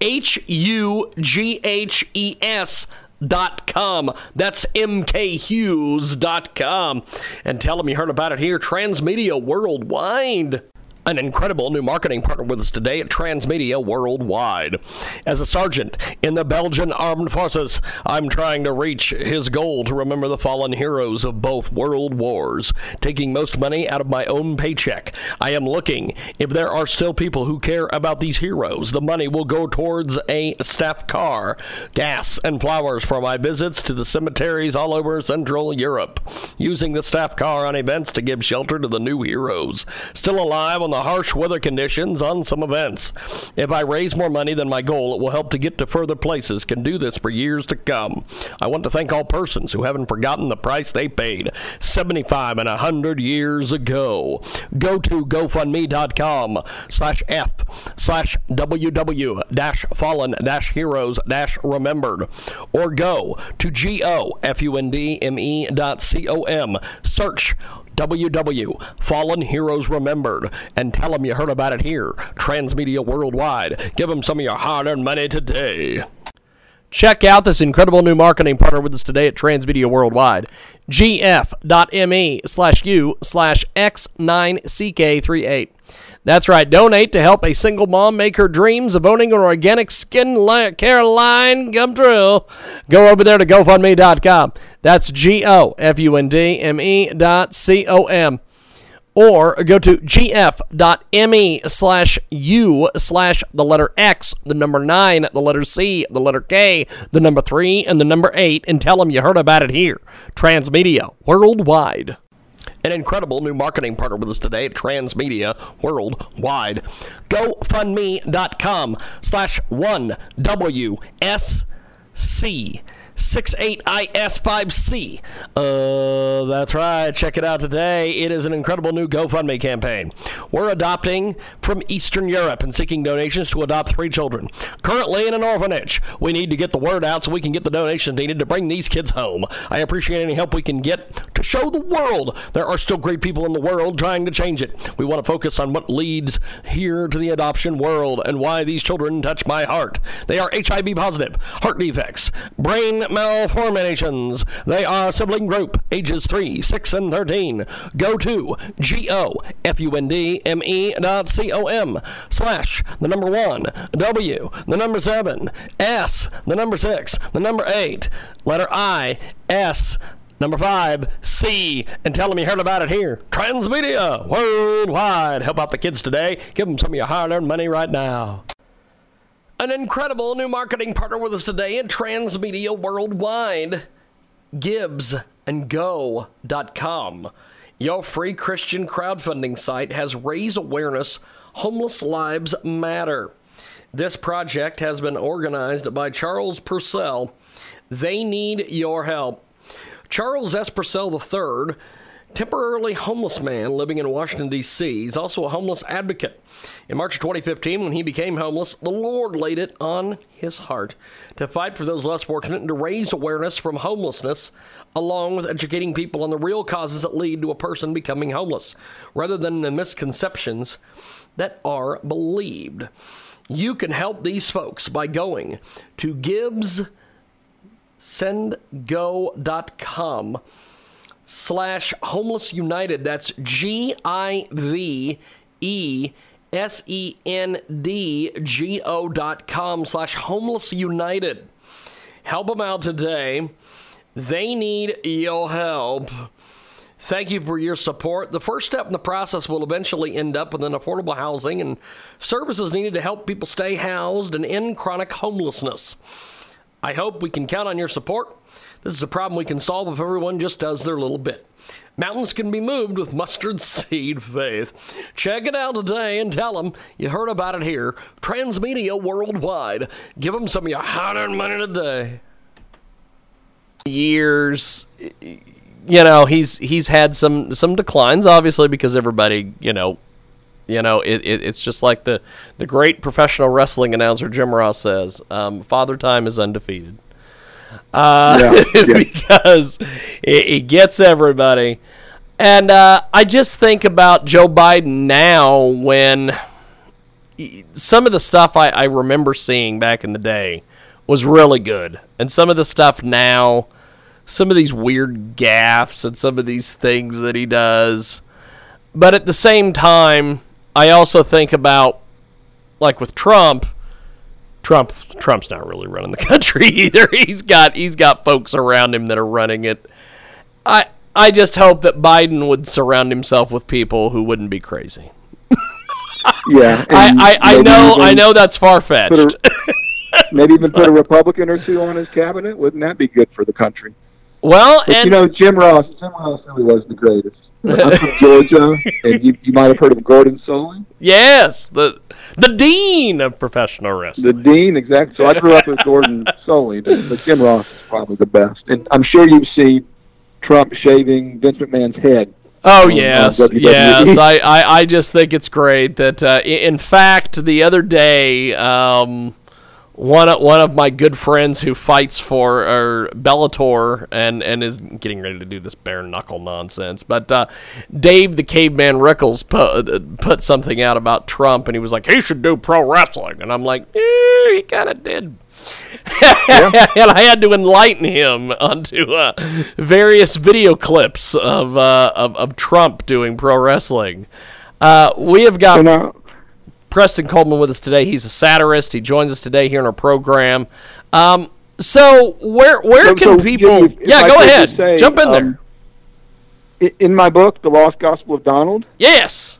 H U G H E S dot com. That's mkhughes dot com. And tell them you heard about it here, Transmedia Worldwide an incredible new marketing partner with us today at Transmedia Worldwide. As a sergeant in the Belgian Armed Forces, I'm trying to reach his goal to remember the fallen heroes of both world wars, taking most money out of my own paycheck. I am looking if there are still people who care about these heroes. The money will go towards a staff car, gas, and flowers for my visits to the cemeteries all over Central Europe, using the staff car on events to give shelter to the new heroes. Still alive on the the harsh weather conditions on some events. If I raise more money than my goal, it will help to get to further places. Can do this for years to come. I want to thank all persons who haven't forgotten the price they paid 75 and 100 years ago. Go to GoFundMe.com slash F slash WW dash fallen dash heroes dash remembered or go to G O F U N D M E dot C O M. Search WW Fallen Heroes Remembered and tell them you heard about it here. Transmedia Worldwide. Give them some of your hard earned money today. Check out this incredible new marketing partner with us today at Transmedia Worldwide. gf.me slash u slash x9ck38. That's right. Donate to help a single mom make her dreams of owning an organic skin care line come true. Go over there to GoFundMe.com. That's G O F U N D M E dot C O M. Or go to gf.me slash u slash the letter X, the number 9, the letter C, the letter K, the number 3, and the number 8, and tell them you heard about it here. Transmedia Worldwide an incredible new marketing partner with us today at Transmedia Worldwide. GoFundMe.com slash 1WSC. 68IS5C. Uh, that's right. Check it out today. It is an incredible new GoFundMe campaign. We're adopting from Eastern Europe and seeking donations to adopt three children. Currently in an orphanage. We need to get the word out so we can get the donations needed to bring these kids home. I appreciate any help we can get to show the world there are still great people in the world trying to change it. We want to focus on what leads here to the adoption world and why these children touch my heart. They are HIV positive, heart defects, brain malformations. They are sibling group, ages 3, 6, and 13. Go to G-O-F-U-N-D-M-E dot C-O-M slash the number 1, W, the number 7, S, the number 6, the number 8, letter I, S, Number five, C, and tell them you heard about it here. Transmedia Worldwide. Help out the kids today. Give them some of your hard earned money right now. An incredible new marketing partner with us today in Transmedia Worldwide, GiveSendGo.com. Your free Christian crowdfunding site has raised awareness homeless lives matter. This project has been organized by Charles Purcell. They need your help. Charles S. Purcell III temporarily homeless man living in Washington, D.C. He's also a homeless advocate. In March of 2015, when he became homeless, the Lord laid it on his heart to fight for those less fortunate and to raise awareness from homelessness, along with educating people on the real causes that lead to a person becoming homeless, rather than the misconceptions that are believed. You can help these folks by going to givesendgo.com slash homeless united. That's G I V E S E N D G O dot com slash homeless united. Help them out today. They need your help. Thank you for your support. The first step in the process will eventually end up with an affordable housing and services needed to help people stay housed and end chronic homelessness. I hope we can count on your support. This is a problem we can solve if everyone just does their little bit. Mountains can be moved with mustard seed faith. Check it out today and tell them you heard about it here. Transmedia Worldwide. Give them some of your hard-earned money today. Years, you know, he's he's had some some declines, obviously, because everybody, you know, you know, it, it, it's just like the the great professional wrestling announcer Jim Ross says, um, "Father Time is undefeated." Uh, Yeah, yeah. because it, it gets everybody. And uh, I just think about Joe Biden now when some of the stuff I, I remember seeing back in the day was really good. And some of the stuff now, some of these weird gaffes and some of these things that he does. But at the same time, I also think about, like with Trump, Trump Trump's not really running the country either. He's got he's got folks around him that are running it. I I just hope that Biden would surround himself with people who wouldn't be crazy. Yeah. I, I, I know I know that's far fetched. maybe even put a Republican or two on his cabinet. Wouldn't that be good for the country? well, But and you know, Jim Ross. Jim Ross really was the greatest. I'm from Georgia, and you, you might have heard of Gordon Solie, yes, the the dean of professional wrestling. the dean. Exactly. So I grew up with Gordon Solie, but, Jim Ross is probably the best. And I'm sure you've seen Trump shaving Vince McMahon's head. Oh yes, yes. I, I, I just think it's great that uh, in fact the other day um, one of, one of my good friends who fights for or Bellator and and is getting ready to do this bare knuckle nonsense, but uh, Dave the Caveman Rickles put uh, put something out about Trump and he was like he should do pro wrestling and I'm like eh, he kind of did. and I had to enlighten him onto uh, various video clips of, uh, of of Trump doing pro wrestling. Uh, we have got Preston Coleman with us today. He's a satirist. He joins us today here in our program. Um, so where where So- can so, people? Jimmy, yeah, I go ahead. say, Jump in there. um, i- in my book, The Lost Gospel of Donald, Yes.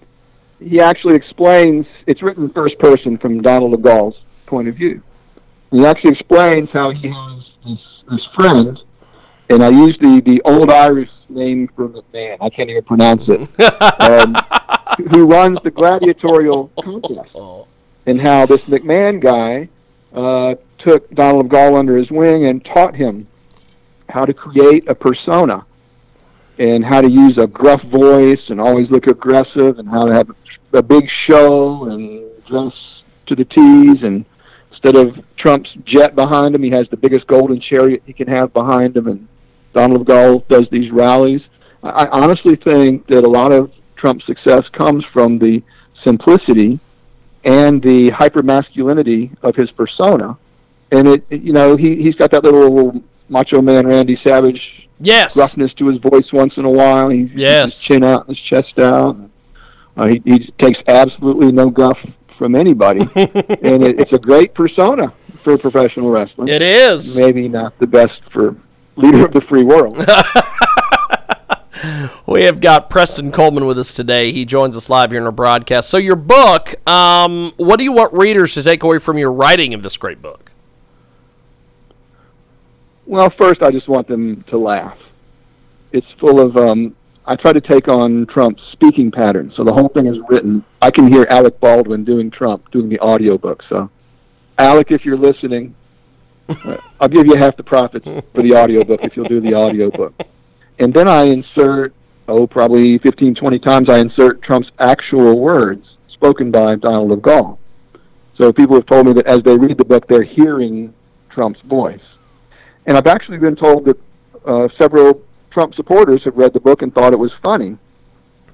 he actually explains. It's written in first person from Donald of Gaul's point of view. He actually explains how he has this, this friend, and I use the, the old Irish name for the man. I can't even pronounce it. um, who runs the gladiatorial contest, and how this McMahon guy uh, took Donald of Gaul under his wing and taught him how to create a persona and how to use a gruff voice and always look aggressive and how to have a big show and dress to the T's. And instead of Trump's jet behind him, he has the biggest golden chariot he can have behind him. And Donald of Gaul does these rallies. I I honestly think that a lot of Trump's success comes from the simplicity and the hypermasculinity of his persona. And it, you know, he he's got that little macho man Randy Savage Yes. roughness to his voice once in a while. He keeps Yes. his chin out his chest out. Uh, he, he takes absolutely no guff from anybody, and it, it's a great persona for professional wrestling. It is. Maybe not the best for leader of the free world. We have got Preston Coleman with us today. He joins us live here in our broadcast. So your book, um, what do you want readers to take away from your writing of this great book? Well, first, I just want them to laugh. It's full of. Um, I try to take on Trump's speaking pattern, so the whole thing is written. I can hear Alec Baldwin doing Trump, doing the audiobook. So, Alec, if you're listening, I'll give you half the profits for the audiobook if you'll do the audiobook. And then I insert oh, probably 15, 20 times I insert Trump's actual words spoken by Donald of Gaul. So people have told me that as they read the book, they're hearing Trump's voice. And I've actually been told that uh, several Trump supporters have read the book and thought it was funny.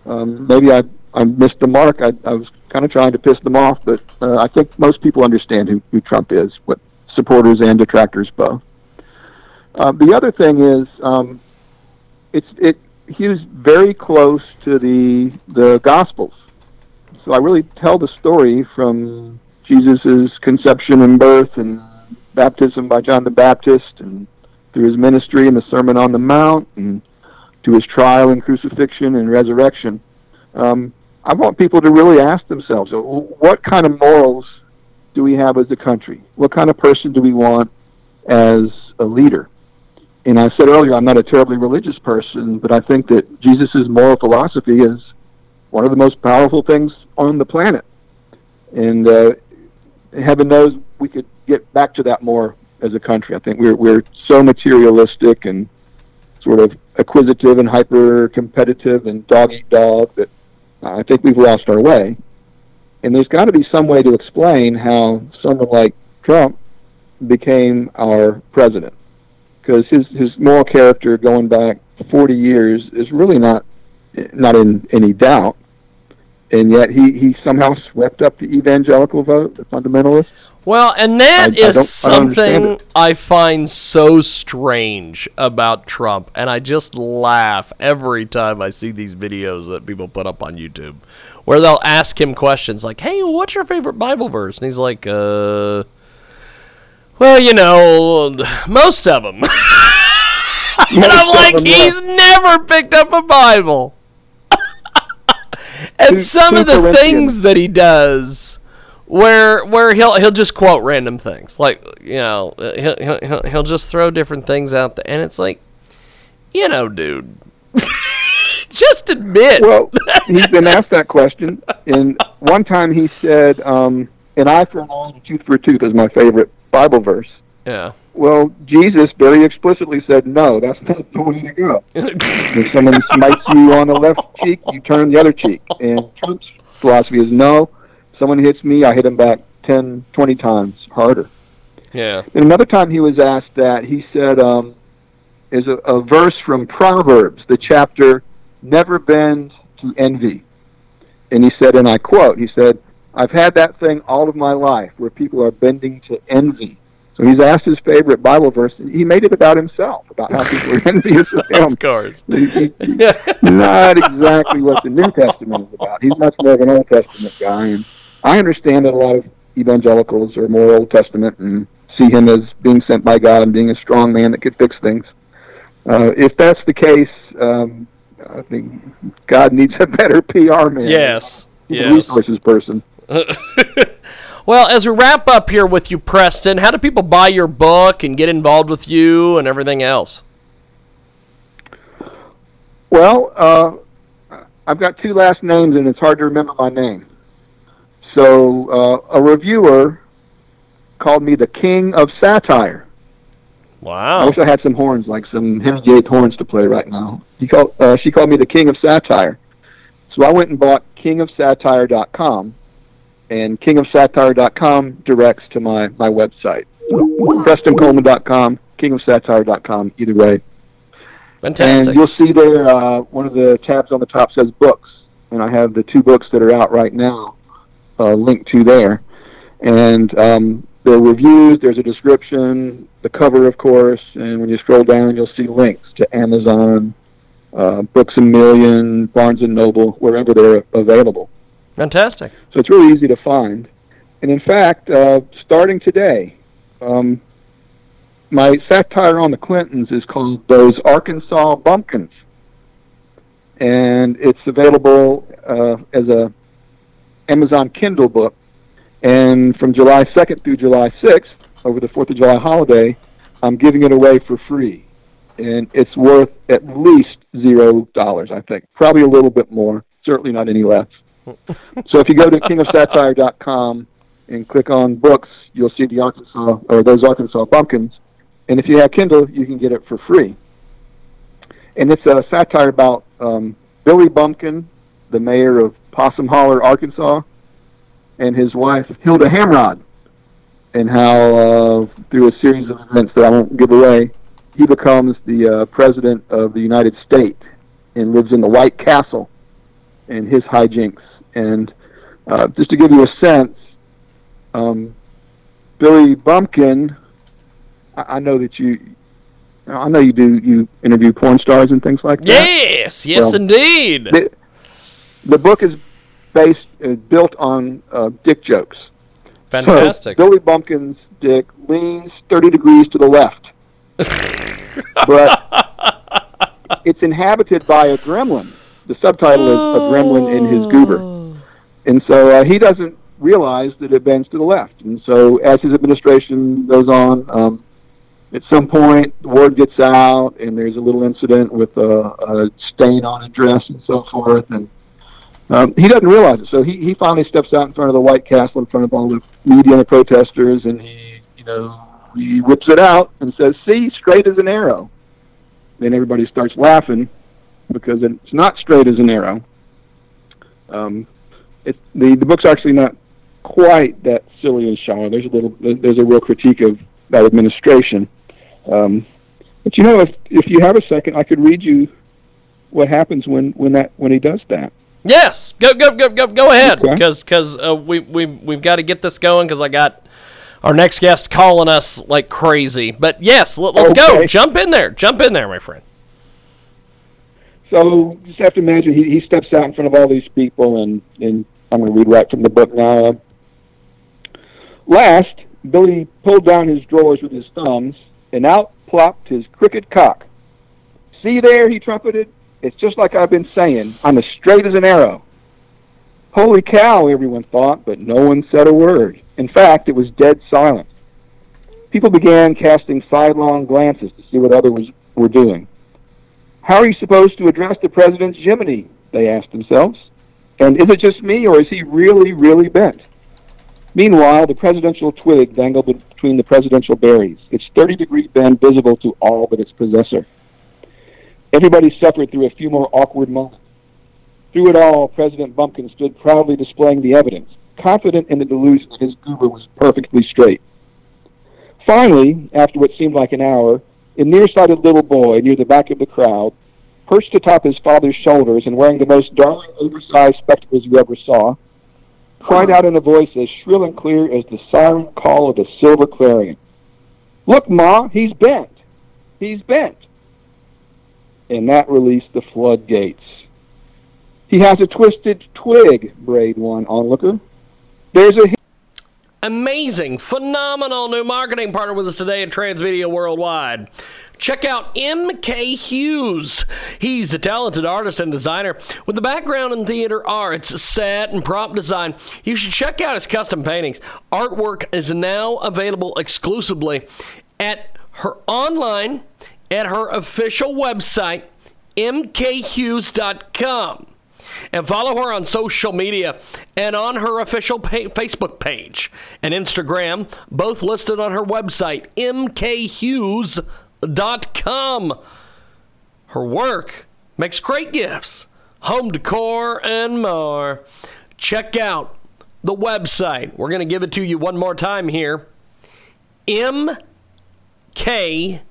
Um, maybe I, I missed the mark. I, I was kind of trying to piss them off, but uh, I think most people understand who, who Trump is, what supporters and detractors both. Uh, the other thing is, um, it's it. He was very close to the the Gospels, so I really tell the story from Jesus' conception and birth and baptism by John the Baptist, and through his ministry and the Sermon on the Mount, and to his trial and crucifixion and resurrection. Um, I want people to really ask themselves, what kind of morals do we have as a country? What kind of person do we want as a leader? And I said earlier, I'm not a terribly religious person, but I think that Jesus' moral philosophy is one of the most powerful things on the planet. And uh, heaven knows we could get back to that more as a country. I think we're we're so materialistic and sort of acquisitive and hyper competitive and dog eat dog that I think we've lost our way. And there's got to be some way to explain how someone like Trump became our president, because his his moral character going back 40 years is really not not in any doubt and yet he, he somehow swept up the evangelical vote, the fundamentalists. Well, and that I, is I something I, I, find so strange about Trump, and I just laugh every time I see these videos that people put up on YouTube, where they'll ask him questions like, "Hey, what's your favorite Bible verse?" And he's like, "Uh, well, you know, most of them." and I'm like, he's never picked up a Bible. And some of the things that he does where where he'll he'll just quote random things. Like you know he'll he'll, he'll just throw different things out there and it's like you know dude just admit. Well he's been asked that question and one time he said um an eye for an eye and a tooth for a tooth is my favorite bible verse yeah well, Jesus very explicitly said, no, that's not the way to go. if someone smites you on the left cheek, you turn the other cheek. And Trump's philosophy is, no, someone hits me, I hit him back 10, 20 times harder. Yeah. And another time he was asked that, he said, um, is a, a verse from Proverbs, the chapter, Never Bend to Envy. And he said, and I quote, he said, I've had that thing all of my life where people are bending to envy so he's asked his favorite Bible verse. and He made it about himself, about how people are envious of him. Of course. not exactly what the New Testament is about. He's much more of an Old Testament guy. And I understand that a lot of evangelicals are more Old Testament and see him as being sent by God and being a strong man that could fix things. Uh, if that's the case, um, I think God needs a better PR man. Yes. He's yes. resources person. Well, as we wrap up here with you, Preston, how do people buy your book and get involved with you and everything else? Well, uh, I've got two last names, and it's hard to remember my name. So, uh, a reviewer called me the king of satire. Wow! I wish I had some horns, like some Henry J. horns, to play right now. He called, uh, she called me the king of satire. So I went and bought kingofsatire.com and kingofsatire.com directs to my, my website. PrestonColeman.com, kingofsatire.com, either way. Fantastic. And you'll see there uh, one of the tabs on the top says books, and I have the two books that are out right now uh, linked to there. And um, there are reviews, there's a description, the cover, of course, and when you scroll down, you'll see links to Amazon, uh, Books a Million, Barnes and Noble, wherever they're available. Fantastic. So it's really easy to find. And in fact, uh, starting today, um, my satire on the Clintons is called Those Arkansas Bumpkins. And it's available uh, as a Amazon Kindle book. And from July 2nd through July 6th, over the 4th of July holiday, I'm giving it away for free. And it's worth at least zero dollars, I think. Probably a little bit more, certainly not any less so if you go to kingofsatire.com and click on books, you'll see the Arkansas or those Arkansas bumpkins. And if you have Kindle, you can get it for free. And it's a satire about um, Billy Bumpkin, the mayor of Possum Holler, Arkansas, and his wife Hilda Hamrod, and how uh, through a series of events that I won't give away, he becomes the uh, president of the United States and lives in the White Castle, and his hijinks. And uh, just to give you a sense, um, Billy Bumpkin, I, I know that you. I know you do. You interview porn stars and things like that. Yes, yes, Well, indeed. The, the book is based uh, built on uh, dick jokes. Fantastic. So Billy Bumpkin's dick leans 30 degrees to the left. but it's inhabited by a gremlin. The subtitle is A Gremlin in His Goober. And so uh, he doesn't realize that it bends to the left. And so as his administration goes on, um, at some point the word gets out and there's a little incident with a, a stain on a dress and so forth. And um, he doesn't realize it. So he, he finally steps out in front of the White Castle in front of all the media and the protesters and he, you know, he whips it out and says, see, straight as an arrow. Then everybody starts laughing because it's not straight as an arrow. Um, it, the the book's actually not quite that silly and shallow. There's a little there's a real critique of that administration. Um, but you know, if if you have a second, I could read you what happens when when that when he does that. Yes, go go go go go ahead Okay. because because uh, we we we've got to get this going because I got our next guest calling us like crazy. But yes, let, us go. Jump in there. Jump in there, my friend. So you just have to imagine he, he steps out in front of all these people, and, and I'm going to read right from the book now. Last, Billy pulled down his drawers with his thumbs, and out plopped his crooked cock. See there, he trumpeted. It's just like I've been saying. I'm as straight as an arrow. Holy cow, everyone thought, but no one said a word. In fact, it was dead silent. People began casting sidelong glances to see what others were doing. How are you supposed to address the president's Jiminy? They asked themselves. And is it just me, or is he really, really bent? Meanwhile, the presidential twig dangled between the presidential berries, its 30 degree bend visible to all but its possessor. Everybody suffered through a few more awkward moments. Through it all, President Bumpkin stood proudly displaying the evidence, confident in the delusion that his goober was perfectly straight. Finally, after what seemed like an hour, a nearsighted little boy near the back of the crowd, perched atop his father's shoulders and wearing the most darling oversized spectacles you ever saw, cried out in a voice as shrill and clear as the siren call of a silver clarion. Look, Ma, he's bent. He's bent. And that released the floodgates. He has a twisted twig, brayed one onlooker. There's a Amazing, phenomenal new marketing partner with us today at Transmedia Worldwide. Check out MK Hughes. He's a talented artist and designer with a background in theater arts, set, and prop design. You should check out his custom paintings. Artwork is now available exclusively at her online at her official website, mkhughes.com and follow her on social media and on her official pa- Facebook page and Instagram, both listed on her website, mkhughes.com. Her work makes great gifts, home decor, and more. Check out the website. We're going to give it to you one more time here. M K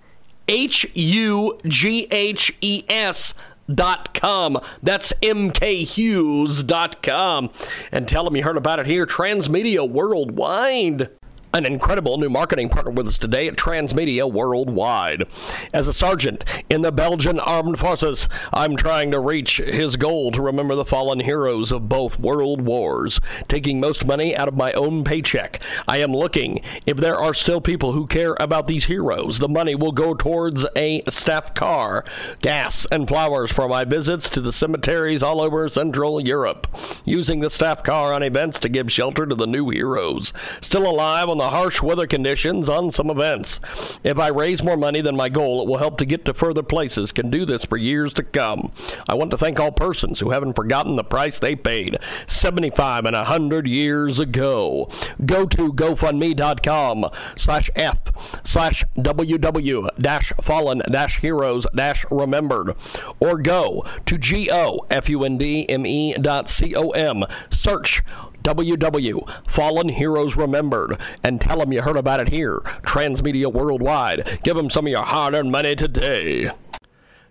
H U G H E S dot com. That's mkhughes.com. And tell them you heard about it here, Transmedia Worldwide. An incredible new marketing partner with us today at Transmedia Worldwide. As a sergeant in the Belgian Armed Forces, I'm trying to reach his goal to remember the fallen heroes of both world wars, taking most money out of my own paycheck. I am looking if there are still people who care about these heroes. The money will go towards a staff car, gas, and flowers for my visits to the cemeteries all over Central Europe, using the staff car on events to give shelter to the new heroes still alive on the harsh weather conditions on some events. If I raise more money than my goal, it will help to get to further places. Can do this for years to come. I want to thank all persons who haven't forgotten the price they paid 75 and 100 years ago. Go to GoFundMe.com slash F slash WW dash fallen dash heroes dash remembered or go to G-O-F-U-N-D-M-E dot C-O-M. Search WW Fallen Heroes Remembered and tell them you heard about it here. Transmedia Worldwide. Give them some of your hard earned money today.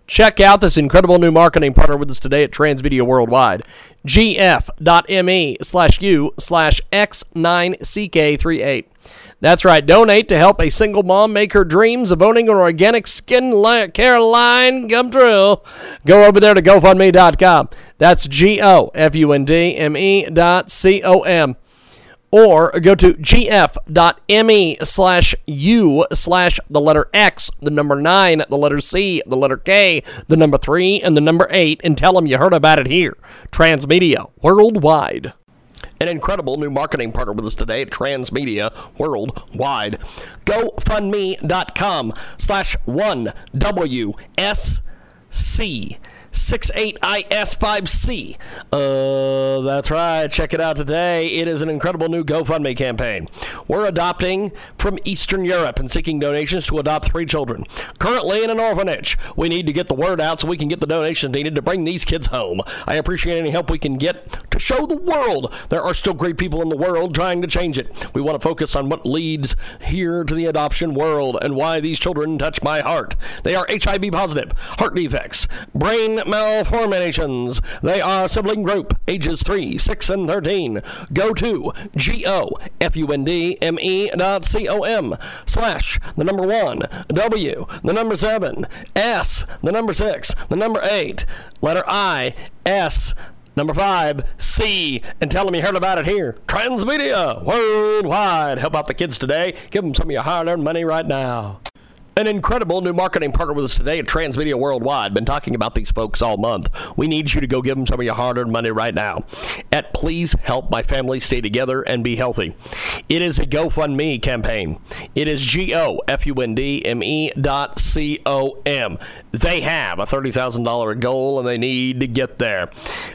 Check out this incredible new marketing partner with us today at Transmedia Worldwide. gf.me slash u slash x9ck38. That's right. Donate to help a single mom make her dreams of owning an organic skin care line come true. Go over there to GoFundMe.com. That's G O F U N D M E dot C O M. Or go to gf.me slash u slash the letter X, the number 9, the letter C, the letter K, the number 3, and the number 8, and tell them you heard about it here. Transmedia Worldwide an incredible new marketing partner with us today at Transmedia Worldwide. GoFundMe.com slash 1WSC. 68IS5C. Uh, that's right. Check it out today. It is an incredible new GoFundMe campaign. We're adopting from Eastern Europe and seeking donations to adopt three children. Currently in an orphanage. We need to get the word out so we can get the donations needed to bring these kids home. I appreciate any help we can get to show the world there are still great people in the world trying to change it. We want to focus on what leads here to the adoption world and why these children touch my heart. They are HIV positive, heart defects, brain malformations. They are sibling group, ages 3, 6, and 13. Go to G-O-F-U-N-D-M-E dot C-O-M slash the number 1, W, the number 7, S, the number 6, the number 8, letter I, S, Number five, C, and tell them you heard about it here. Transmedia Worldwide. Help out the kids today. Give them some of your hard earned money right now. An incredible new marketing partner with us today at Transmedia Worldwide. Been talking about these folks all month. We need you to go give them some of your hard-earned money right now. At Please Help My Family Stay Together and Be Healthy. It is a GoFundMe campaign. It is G-O-F-U-N-D-M-E dot C-O-M. They have a $30,000 goal and they need to get there.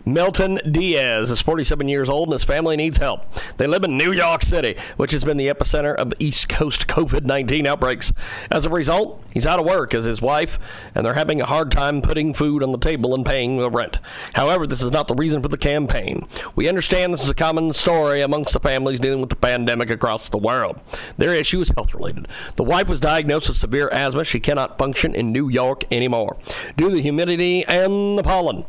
Milton Diaz is 47 years old and his family needs help. They live in New York City, which has been the epicenter of East Coast COVID-19 outbreaks. As a result, he's out of work as his wife, and they're having a hard time putting food on the table and paying the rent. However, this is not the reason for the campaign. We understand this is a common story amongst the families dealing with the pandemic across the world. Their issue is health related. The wife was diagnosed with severe asthma. She cannot function in New York anymore due to the humidity and the pollen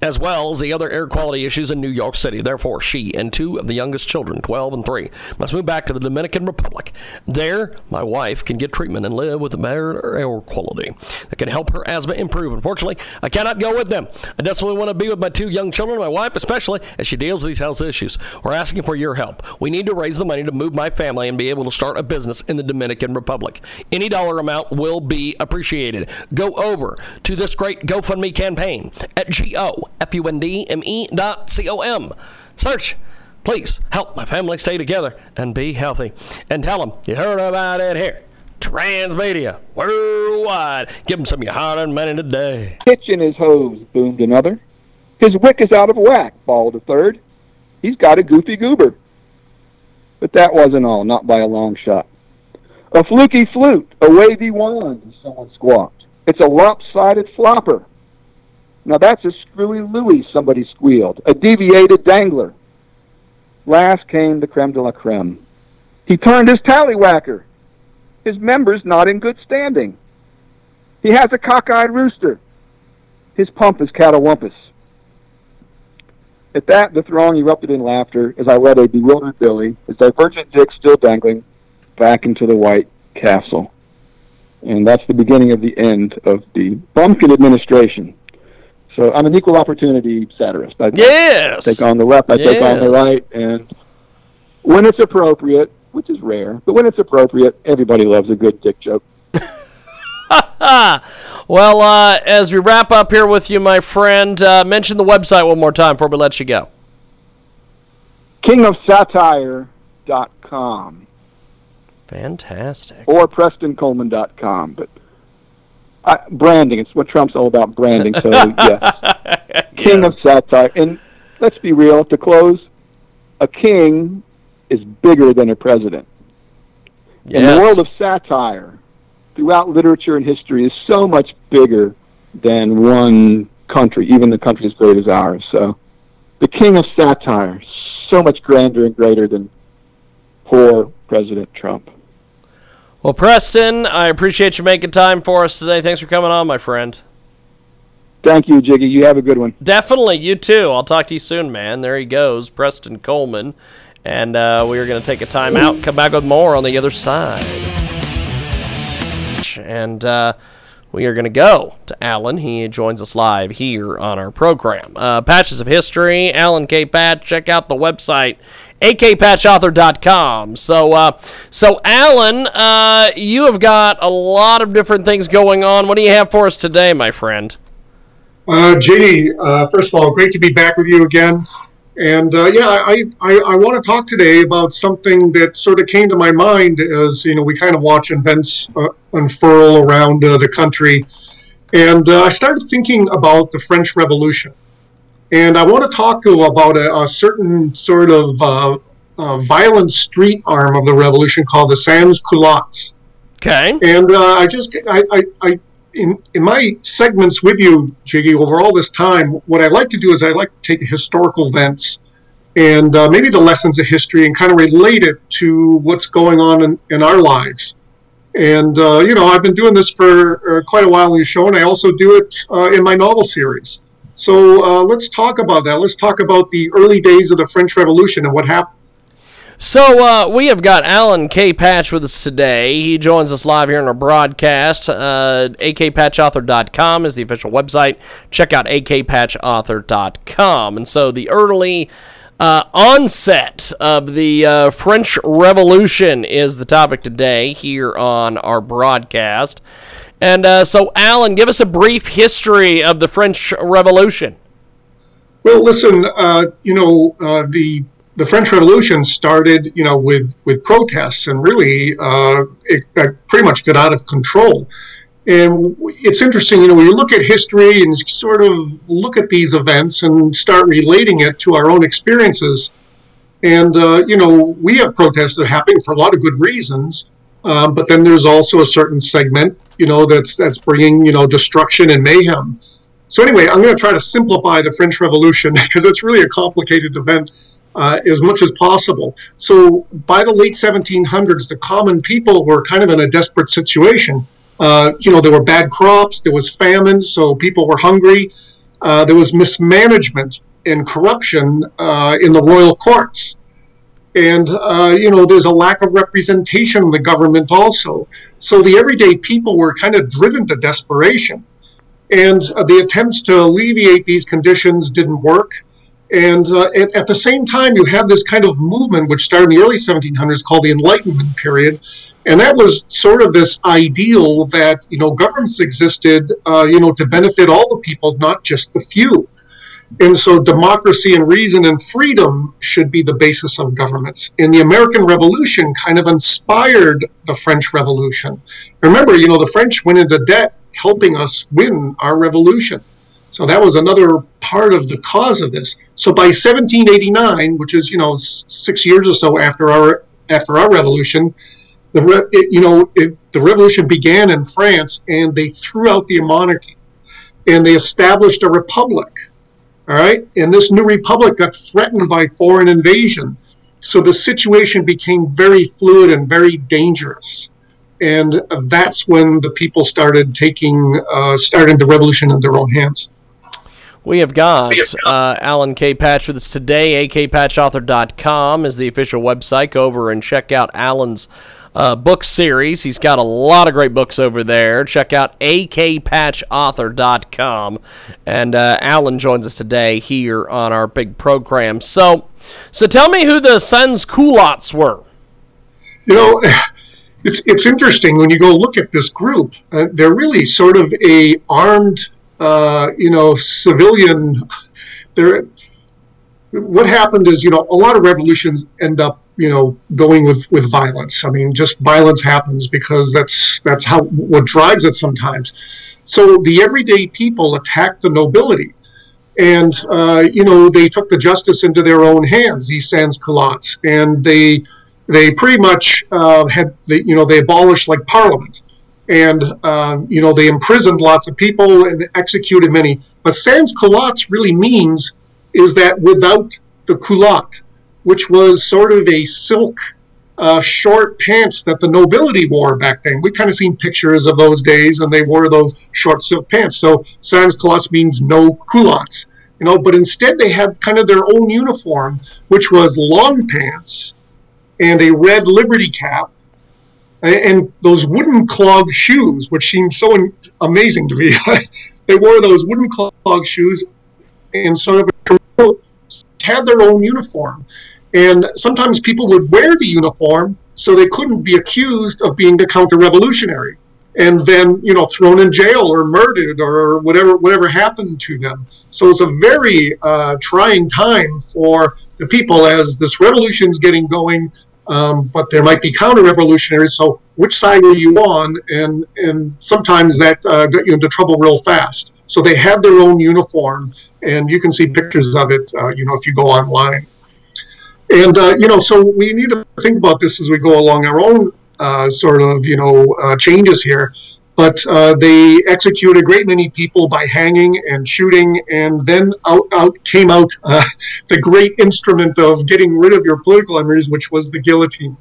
as well as the other air quality issues in New York City. Therefore, she and two of the youngest children, 12 and 3, must move back to the Dominican Republic. There, my wife can get treatment and live with better air quality that can help her asthma improve. Unfortunately, I cannot go with them. I desperately want to be with my two young children, my wife especially, as she deals with these health issues. We're asking for your help. We need to raise the money to move my family and be able to start a business in the Dominican Republic. Any dollar amount will be appreciated. Go over to this great GoFundMe campaign at GO F U N D M E dot C O M. Search. Please help my family stay together and be healthy. And tell them you heard about it here. Transmedia worldwide. Give them some of your hard earned money today. Pitch in his hose, boomed another. His wick is out of whack, bawled a third. He's got a goofy goober. But that wasn't all, not by a long shot. A fluky flute, a wavy wand, someone squawked. It's a lopsided flopper, now that's a screwy Louis, somebody squealed. A deviated dangler. Last came the creme de la creme. He turned his tallywhacker. His members not in good standing. He has a cockeyed rooster. His pump is catawampus. At that, the throng erupted in laughter as I led a bewildered Billy, his divergent dick still dangling, back into the White Castle. And that's the beginning of the end of the Bumpkin administration. So I'm an equal opportunity satirist. I yes. take on the left, I yes. take on the right, and when it's appropriate, which is rare, but when it's appropriate, everybody loves a good dick joke. well, uh, as we wrap up here with you, my friend, uh, mention the website one more time before we let you go. KingofSatire.com. Fantastic. Or PrestonColeman.com. But I, branding, it's what Trump's all about branding. So, yes. King Yes. of satire. And let's be real, to close, a king is bigger than a president. Yes. And the world of satire throughout literature and history is so much bigger than one country, even the country as great as ours. So the king of satire, so much grander and greater than poor President Trump. Well, Preston, I appreciate you making time for us today. Thanks for coming on, my friend. Thank you, Jiggy. You have a good one. Definitely, you too. I'll talk to you soon, man. There he goes, Preston Coleman. And uh, we are going to take a time out, come back with more on the other side. And uh, we are going to go to Alan. He joins us live here on our program. Uh, Patches of History, Alan K. Patch. Check out the website, akpatchauthor.com. So, uh, so Alan, uh, you have got a lot of different things going on. What do you have for us today, my friend? Uh, uh, first of all, great to be back with you again. And uh, yeah, I, I, I want to talk today about something that sort of came to my mind as you know we kind of watch events uh, unfurl around uh, the country, and uh, I started thinking about the French Revolution, and I want to talk to about a, a certain sort of uh, uh, violent street arm of the revolution called the sans culottes. Okay. And uh, I just, I, I, I, in in my segments with you, Jiggy, over all this time, what I like to do is I like to take historical events and uh, maybe the lessons of history and kind of relate it to what's going on in, in our lives. And uh, you know, I've been doing this for uh, quite a while in the show, and I also do it uh, in my novel series. So uh, let's talk about that. Let's talk about the early days of the French Revolution and what happened. So uh, we have got Alan K. Patch with us today. He joins us live here in our broadcast. Uh, akpatchauthor.com is the official website. Check out akpatchauthor.com. And so the early uh, onset of the uh, French Revolution is the topic today here on our broadcast. And uh, so, Alan, give us a brief history of the French Revolution. Well, listen, uh, you know, uh, the the French Revolution started, you know, with with protests, and really, uh, it, it pretty much got out of control. And it's interesting, you know, when you look at history and sort of look at these events and start relating it to our own experiences. And uh, you know, we have protests that are happening for a lot of good reasons, um, but then there's also a certain segment, you know, that's that's bringing, you know, destruction and mayhem. So anyway, I'm going to try to simplify the French Revolution because it's really a complicated event uh, as much as possible. So by the late 1700s, the common people were kind of in a desperate situation. Uh, you know, there were bad crops, there was famine, so people were hungry. Uh, there was mismanagement and corruption uh, in the royal courts. And, uh, you know, there's a lack of representation in the government also. So the everyday people were kind of driven to desperation. And uh, the attempts to alleviate these conditions didn't work. And uh, at, at, the same time, you have this kind of movement which started in the early 1700s called the Enlightenment period. And that was sort of this ideal that, you know, governments existed, uh, you know, to benefit all the people, not just the few. And so democracy and reason and freedom should be the basis of governments. And the American Revolution kind of inspired the French Revolution. Remember, you know, the French went into debt helping us win our revolution. So that was another part of the cause of this. So by 1789, which is you know six years or so after our after our revolution, the re, it, you know it, the revolution began in France, and they threw out the monarchy, and they established a republic. All right, and this new republic got threatened by foreign invasion. So the situation became very fluid and very dangerous and that's when the people started taking uh, starting the revolution in their own hands. We have got uh, Alan K. Patch with us today. akpatchauthor.com is the official website. Go over and check out Alan's uh, book series. He's got a lot of great books over there. Check out akpatchauthor.com. And uh, Alan joins us today here on our big program. So, so tell me who the sans culottes were. You know, it's it's interesting when you go look at this group. Uh, they're really sort of a armed, uh, you know, civilian. They're what happened is you know a lot of revolutions end up you know, going with, with violence. I mean, just violence happens because that's that's how what drives it sometimes. So the everyday people attacked the nobility, and uh, you know they took the justice into their own hands. These sans culottes, and they they pretty much uh, had the, you know they abolished like Parliament, and uh, you know they imprisoned lots of people and executed many. But sans culottes really means is that without the culotte, which was sort of a silk uh, short pants that the nobility wore back then. We've kind of seen pictures of those days, and they wore those short silk pants. So sans culottes means no culottes, you know. But instead, they had kind of their own uniform, which was long pants and a red liberty cap, and those wooden clog shoes, which seemed so amazing to me. they wore those wooden clog shoes and sort of had their own uniform. And sometimes people would wear the uniform so they couldn't be accused of being a counter-revolutionary and then you know thrown in jail or murdered or whatever whatever happened to them. So it's a very uh, trying time for the people as this revolution's getting going um, but there might be counter-revolutionaries so which side are you on? And and sometimes that uh, got you into trouble real fast. So they had their own uniform and you can see pictures of it uh, you know if you go online and, uh, you know, so we need to think about this as we go along our own uh, sort of, you know, uh, changes here. But uh, they execute a great many people by hanging and shooting, and then out, out came out uh, the great instrument of getting rid of your political enemies, which was the guillotine.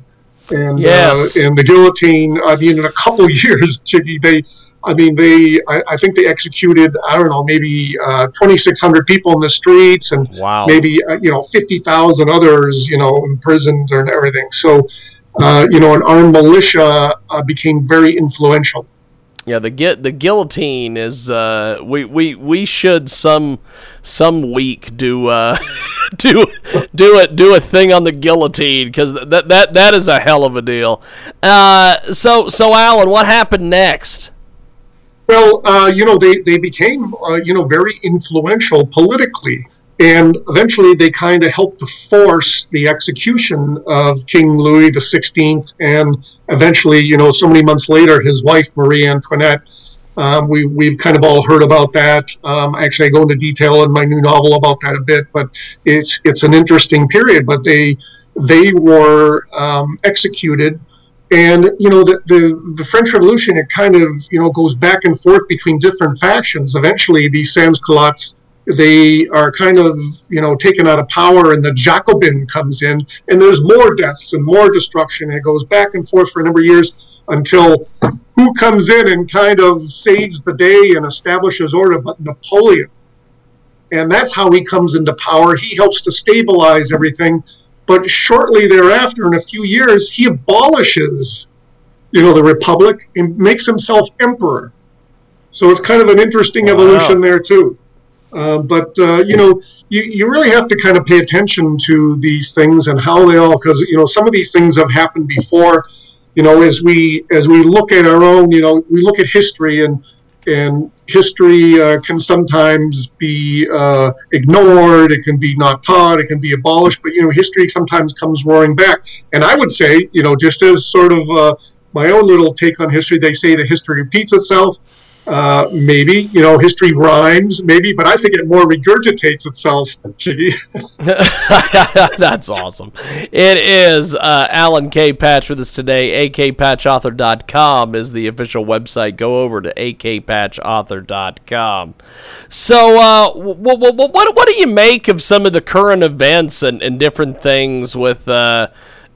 And, uh, yes. and the guillotine, I mean, in a couple years, they I mean, they I, I, think they executed I don't know maybe uh, 2,600 people in the streets and wow. maybe uh, you know 50,000 others you know imprisoned and everything. So uh, you know, an armed militia uh, became very influential. Yeah, the the guillotine is uh, we, we we should some some week do uh, do do it do a thing on the guillotine because that that that is a hell of a deal. Uh, so so Alan, what happened next? Well, uh, you know, they, they became, uh, you know, very influential politically. And eventually they kind of helped to force the execution of King Louis XVI. And eventually, you know, so many months later, his wife, Marie Antoinette, um, we, we've kind of all heard about that. Um, actually, I go into detail in my new novel about that a bit, but it's, it's an interesting period. But they, they were um, executed and you know the, the, the French Revolution it kind of you know goes back and forth between different factions. Eventually, these sans-culottes they are kind of you know taken out of power, and the Jacobin comes in, and there's more deaths and more destruction. And it goes back and forth for a number of years until who comes in and kind of saves the day and establishes order, but Napoleon. And that's how he comes into power. He helps to stabilize everything but shortly thereafter, in a few years, he abolishes, you know, the republic and makes himself emperor. So it's kind of an interesting wow. evolution there too. Uh, but uh, you know, you, you really have to kind of pay attention to these things and how they all, because you know, some of these things have happened before. You know, as we as we look at our own, you know, we look at history and and history uh, can sometimes be uh, ignored it can be not taught it can be abolished but you know history sometimes comes roaring back. And i would say you know just as sort of uh, my own little take on history they say that history repeats itself uh, maybe you know history rhymes, maybe, but I think it more regurgitates itself. That's awesome. It is uh, Alan K. Patch with us today. akpatchauthor.com is the official website. Go over to akpatchauthor.com. So, uh, what, what, what, what do you make of some of the current events and, and different things with, uh,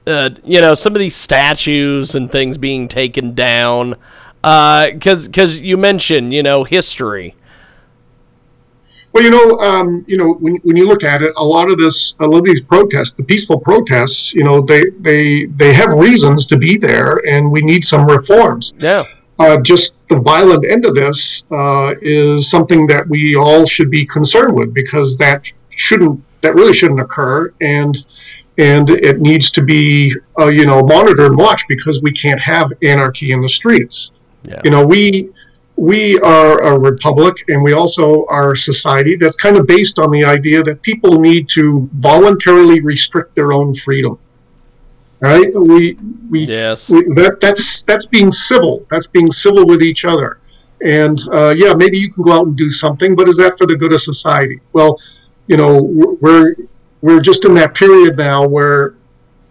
uh, you know, some of these statues and things being taken down? Because uh, because you mentioned you know history. Well, you know, um, you know, when, when you look at it, a lot of this, a lot of these protests, the peaceful protests, you know, they they they have reasons to be there, and we need some reforms. Yeah. Uh, just the violent end of this uh, is something that we all should be concerned with because that shouldn't, that really shouldn't occur, and and it needs to be, uh, you know, monitored and watched because we can't have anarchy in the streets. Yeah. You know, we we are a republic and we also are a society that's kind of based on the idea that people need to voluntarily restrict their own freedom. right? We we, Yes. we that that's that's being civil. That's being civil with each other. And uh, yeah, maybe you can go out and do something, but is that for the good of society? Well, you know, we're we're just in that period now where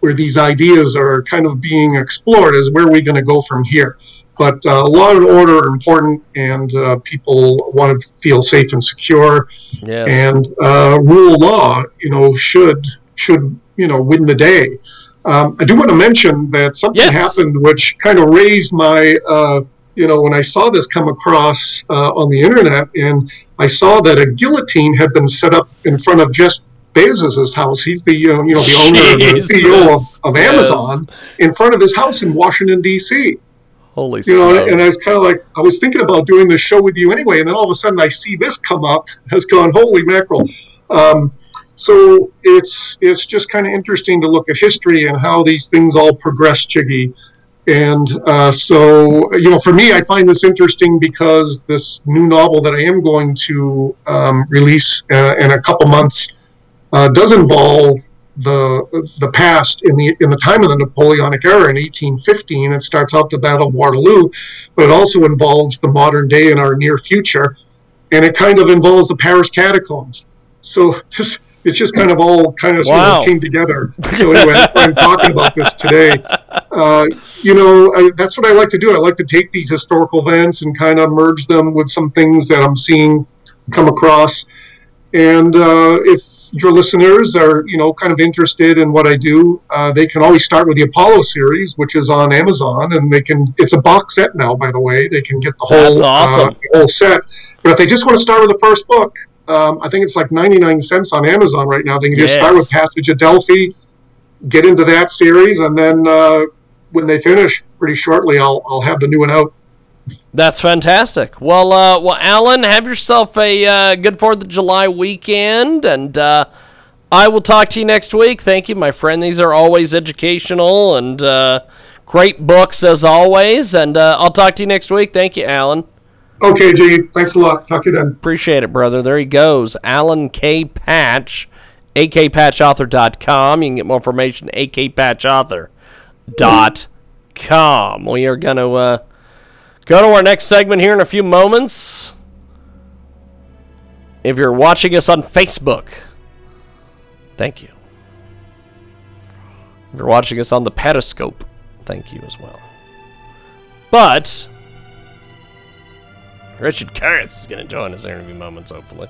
where these ideas are kind of being explored Is where are we going to go from here. But uh, law and order are important, and uh, people want to feel safe and secure Yes. and uh, rule of law, you know, should should you know win the day. Um, I do want to mention that something Yes. happened which kind of raised my, uh, you know, when I saw this come across uh, on the internet, and I saw that a guillotine had been set up in front of Jeff Bezos's house. He's the uh, you know the owner and the CEO of, of Yes. Amazon in front of his house in Washington D.C Holy you know, smokes. and I was kind of like, I was thinking about doing this show with you anyway, and then all of a sudden I see this come up, has gone, holy mackerel. Um, so it's it's just kind of interesting to look at history and how these things all progress, Jiggy. And uh, so, you know, for me, I find this interesting because this new novel that I am going to um, release uh, in a couple months uh, does involve the the past in the in the time of the Napoleonic era in 1815. It starts out the Battle of Waterloo, but it also involves the modern day and our near future, and it kind of involves the Paris catacombs. So just it's just kind of all kind of sort of came together. So anyway, I'm talking about this today. Uh, you know, I, that's what I like to do. I like to take these historical events and kind of merge them with some things that I'm seeing come across. And uh, if your listeners are, you know, kind of interested in what I do, uh, they can always start with the Apollo series, which is on Amazon, and they can. It's a box set now, by the way. They can get the whole That's awesome. uh, whole set. But if they just want to start with the first book, um, I think it's like 99 cents on Amazon right now. They can just start Yes. with Passage of Delphi, get into that series, and then uh, when they finish, pretty shortly, I'll I'll have the new one out. That's fantastic. Well, uh, well, Alan, have yourself a uh, good Fourth of July weekend, and uh, I will talk to you next week. Thank you, my friend. These are always educational and uh, great books as always, and uh, I'll talk to you next week. Thank you, Alan. Okay, Gene. Thanks a lot. Talk to you then. Appreciate it, brother. There he goes, Alan K. Patch, akpatchauthor.com. You can get more information, akpatchauthor.com. We are going to uh, go to our next segment here in a few moments. If you're watching us on Facebook, thank you. If you're watching us on the Periscope, thank you as well. But Richard Kurtz is going to join us in a few moments, hopefully.